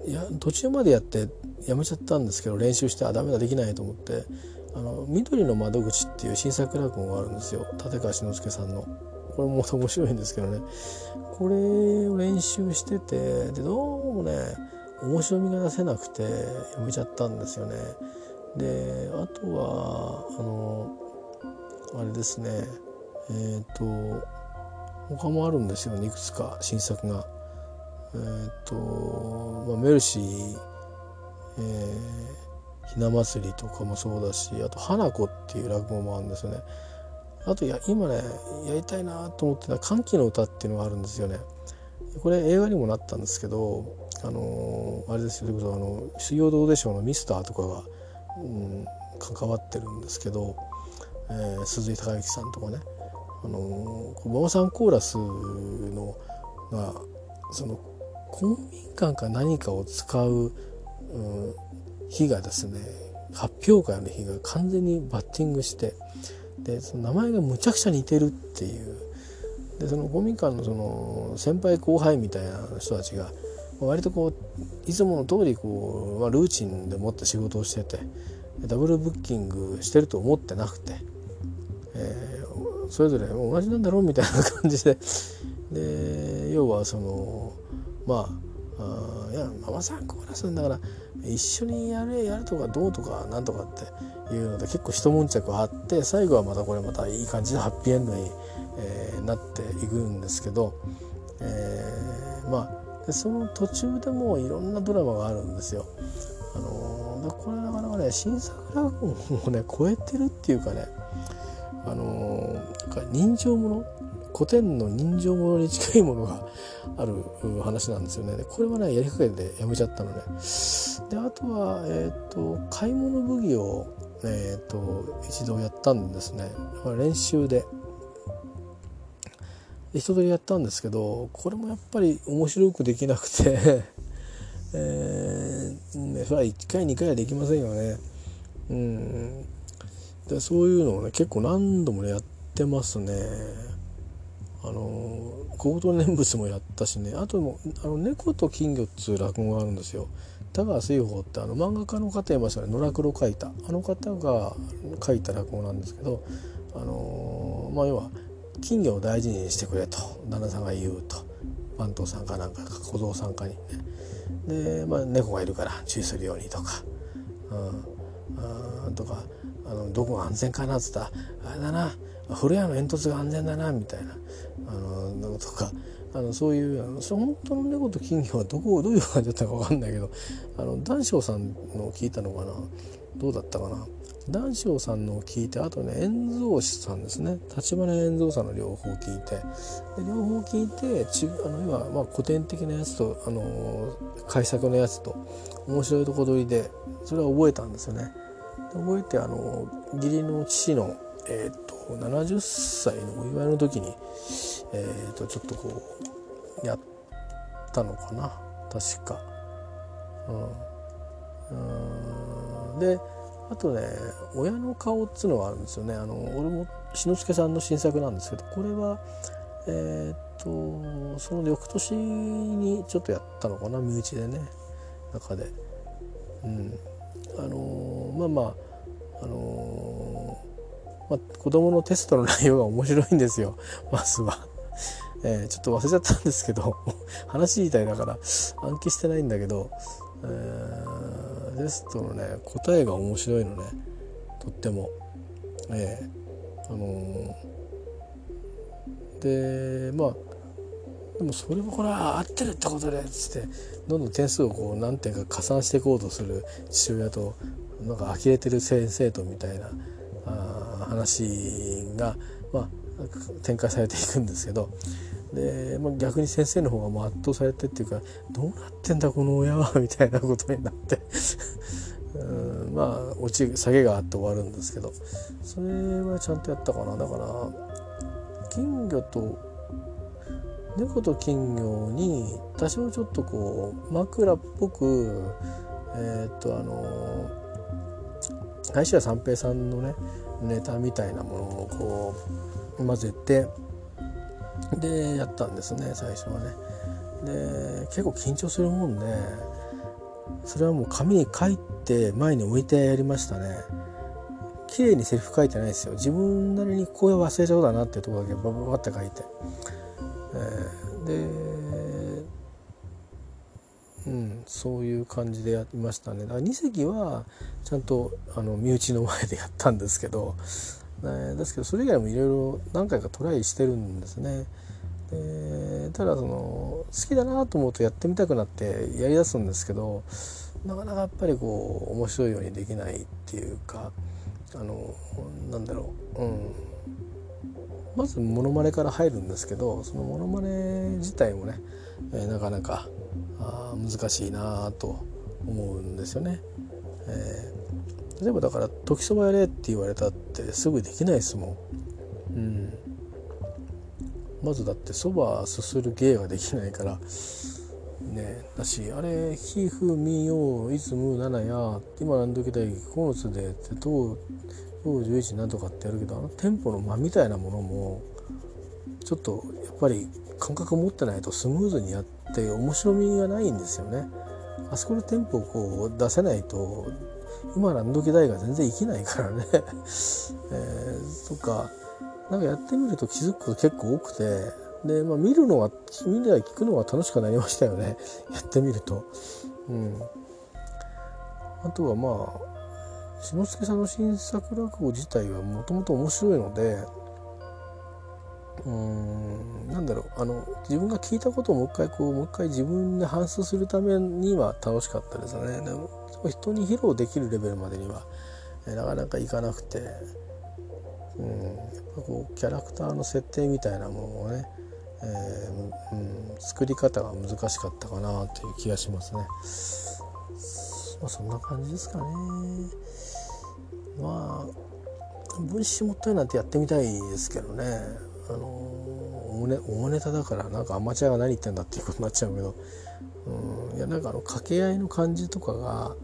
いや途中までやってやめちゃったんですけど練習してあダメだできないと思って「あの緑の窓口」っていう新作落語があるんですよ立川志の輔さんの。これもまた面白いんですけどねこれを練習しててでどうもね面白みが出せなくてやめちゃったんですよね。であとはあのあれですねえっ、ー、と他もあるんですよねいくつか新作が。えっ、ー、と、まあ、メルシーえー、ひな祭りとかもそうだしあと花子っていう落語もあるんですよね。あとや今ねやりたいなと思ってた歓喜の歌っていうのがあるんですよね。これ映画にもなったんですけどあのー、あれですよ。それこそあの水曜どうでしょうのミスターとかが、うん、関わってるんですけど、えー、鈴井孝之さんとかね。あのー、ママさんコーラスのがその公民館か何かを使ううん日がですね発表会の日が完全にバッティングしてでその名前がむちゃくちゃ似てるっていう。でその公民館のその先輩後輩みたいな人たちが割とこういつもの通りこう、まあ、ルーチンでもって仕事をしててダブルブッキングしてると思ってなくて、えー、それぞれ同じなんだろうみたいな感じでで要はそのまああいやママさんコーラスんだから一緒にやれやるとかどうとかなんとかっていうので結構一悶着あって最後はまたこれまたいい感じのハッピーエンドに、えー、なっていくんですけど、えー、まあその途中でもいろんなドラマがあるんですよ。あのー、これなかなかね新作落語をね超えてるっていうかねあの人情もの古典の人情ものに近いものがある話なんですよね。これはねやりかけてやめちゃったのね。であとは、えーと、買い物武器を、えーと、一度やったんですね。練習で。一通りやったんですけどこれもやっぱり面白くできなくて えー、それは1回2回はできませんよね。うん、でそういうのをね結構何度も、やってますね。あの高等念仏もやったしね。あともあの猫と金魚っつう落語があるんですよ。田川水宝ってあの漫画家の方いましたね。野良黒書いた。あの方が書いた落語なんですけどあのまあ要は金魚を大事にしてくれと。旦那さんが言うと。番頭さんかなんか小僧さんかにね。で、まあ、猫がいるから注意するようにとか、うん、とかあのどこが安全かなっつったらあれだな。古谷の煙突が安全だなみたいな。あのとかあのそういうあの本当の猫と金魚はどこどういう感じだったか分かんないけどあの談笑さんの聞いたのかな？どうだったかな？談笑さんのを聞いてあとね円蔵師さんですね。立花円蔵さんの両方聞いて。両方聞いてちあの要はまあ古典的なやつとあの改作のやつと面白いとこ取りでそれは覚えたんですよね。覚えてあの義理の父の、えーと、70歳のお祝いの時に、えーと、ちょっとこうやったのかな？確か。うん、うん。であとね「親の顔」っつうのがあるんですよね。あの俺も志の輔さんの新作なんですけどこれはえっ、とその翌年にちょっとやったのかな？身内でね中で。うん、あのまあまああのまあ、子供のテストの内容が面白いんですよ。まずは。えー、ちょっと忘れちゃったんですけど 話自体だから暗記してないんだけど、えー、テストのね答えが面白いのねとっても。えー、あのー、でまあでもそれもこれは合ってるってことでっつってどんどん点数をこう何点か加算していこうとする父親となんか呆れてる先生とみたいなあ話が、まあ、展開されていくんですけどで、まあ、逆に先生の方がもう圧倒されてっていうかどうなってんだこの親はみたいなことになってうんまあ落ち下げがあって終わるんですけどそれはちゃんとやったかな。だから金魚と猫と金魚に多少ちょっとこう枕っぽくえー、っとあの林家三平さんのねネタみたいなものをこう混ぜてでやったんですね最初はね。で結構緊張するもんでそれはもう紙に書いて前に置いてやりましたね。綺麗にセリフ書いてないですよ自分なりにここ忘れちゃうだなっていうところだけバババって書いて、えー、でうん、そういう感じでやりましたねだから2隻はちゃんとあの身内の前でやったんですけど、ね、ですけどそれ以外もいろいろ何回かトライしてるんですね。でただその好きだなと思うとやってみたくなってやりだすんですけどなかなかやっぱりこう面白いようにできないっていうかあのなんだろう、うん、まずモノマネから入るんですけどそのモノマネ自体もね、えー、なかなかあ難しいなと思うんですよね。えー、例えばだから「時そばやれ」って言われたってすぐできないですもん。うん、まずだってそばすする芸ができないからねだしあれ「ひふみよいつむななや今何時だい9つで」ってどう11なんとかってやるけどあのテンポの間みたいなものもちょっとやっぱり感覚を持ってないとスムーズにやって面白みがないんですよね。あそこでテンポをこう出せないと今何時代が全然生きないからね。えー、とか何かやってみると気づくこと結構多くてで、まあ、見るのは見るや聞くのが楽しくなりましたよね やってみると。うん、あとはまあ志の輔さんの新作落語自体はもともと面白いのでうんなんだろうあの自分が聞いたことをもう一回こうもう一回自分で反芻するためには楽しかったですよねでも人に披露できるレベルまでには、なかなかいかなくてうん、やっぱこうキャラクターの設定みたいなものをね、えー、うん、作り方が難しかったかなという気がしますね。まあ、そんな感じですかね。まあ分子もったいなんてやってみたいですけどね。あのおねおネタだからなんかアマチュアが何言ってんだっていうことになっちゃうけど、うん、いやなんかあの掛け合いの感じとかが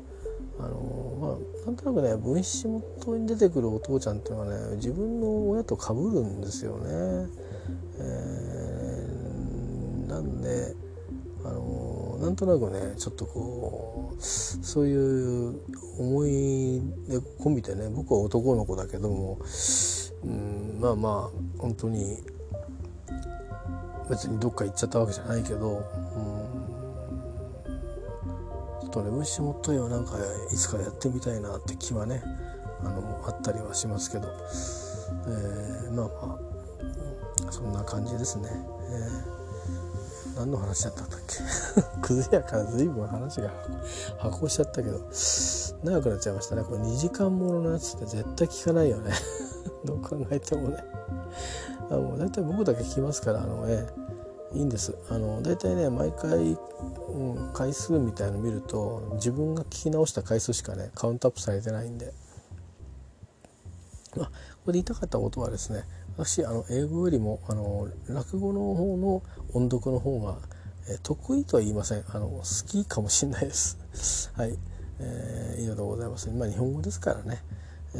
あのまあなんとなくね分子元に出てくるお父ちゃんっていうのはね自分の親とかぶるんですよね。えー、なんであのなんとなくねちょっとこうそういう思い込みでね僕は男の子だけども、うん、まあまあ本当に別にどっか行っちゃったわけじゃないけど、うんちょっとね虫もっといはなんかいつかやってみたいなって気はねあのあったりはしますけど、えー、まあまあそんな感じですね。えー、何の話だったんだっけ？くずやから随分話が発行しちゃったけど長くなっちゃいましたね。これ2時間もののやつって絶対聞かないよね。どう考えてもね。あの大体僕だけ聞きますからあの、えーいいんです。あの大体ね毎回、うん、回数みたいの見ると自分が聞き直した回数しかねカウントアップされてないんで、まあ、これで言いたかったことはですね私あの英語よりもあの落語の方の音読の方が、え得意とは言いません。あの好きかもしれないです。はい、えー、いいのでございます。まあ日本語ですからね。え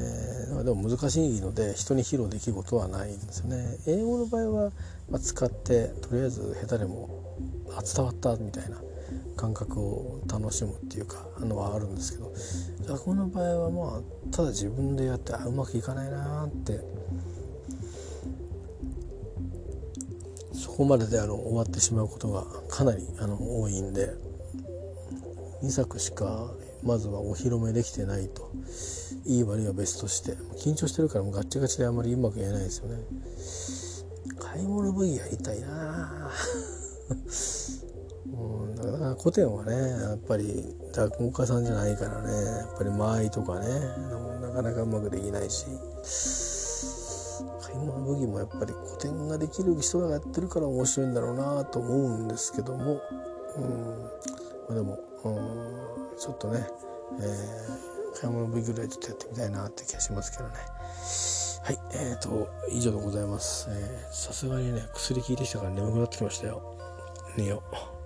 ー、でも難しいので人に披露できることはないんですよね。英語の場合は、まあ、使ってとりあえず下手でもあ伝わったみたいな感覚を楽しむっていうかのはあるんですけど落語の場合はまあただ自分でやってあうまくいかないなってそこまでであの終わってしまうことがかなりあの多いんで2作しかまずはお披露目できてないと。いい悪いは別として。緊張してるからもうガッチガチであんまりうまく言えないですよね。買い物部位やりたいな うん、だから古典はねやっぱり落語家さんじゃないからねやっぱり間合いとかねなかなかうまくできないし。買い物武器もやっぱり古典ができる人がやってるから面白いんだろうなと思うんですけども、うん。まあ、でも、うん、ちょっとね、えー、買い物日ぐらいちょっとやってみたいなって気がしますけどね。はいえーと、と以上でございます。さすがにね薬効いてきたから眠くなってきましたよ。寝よう。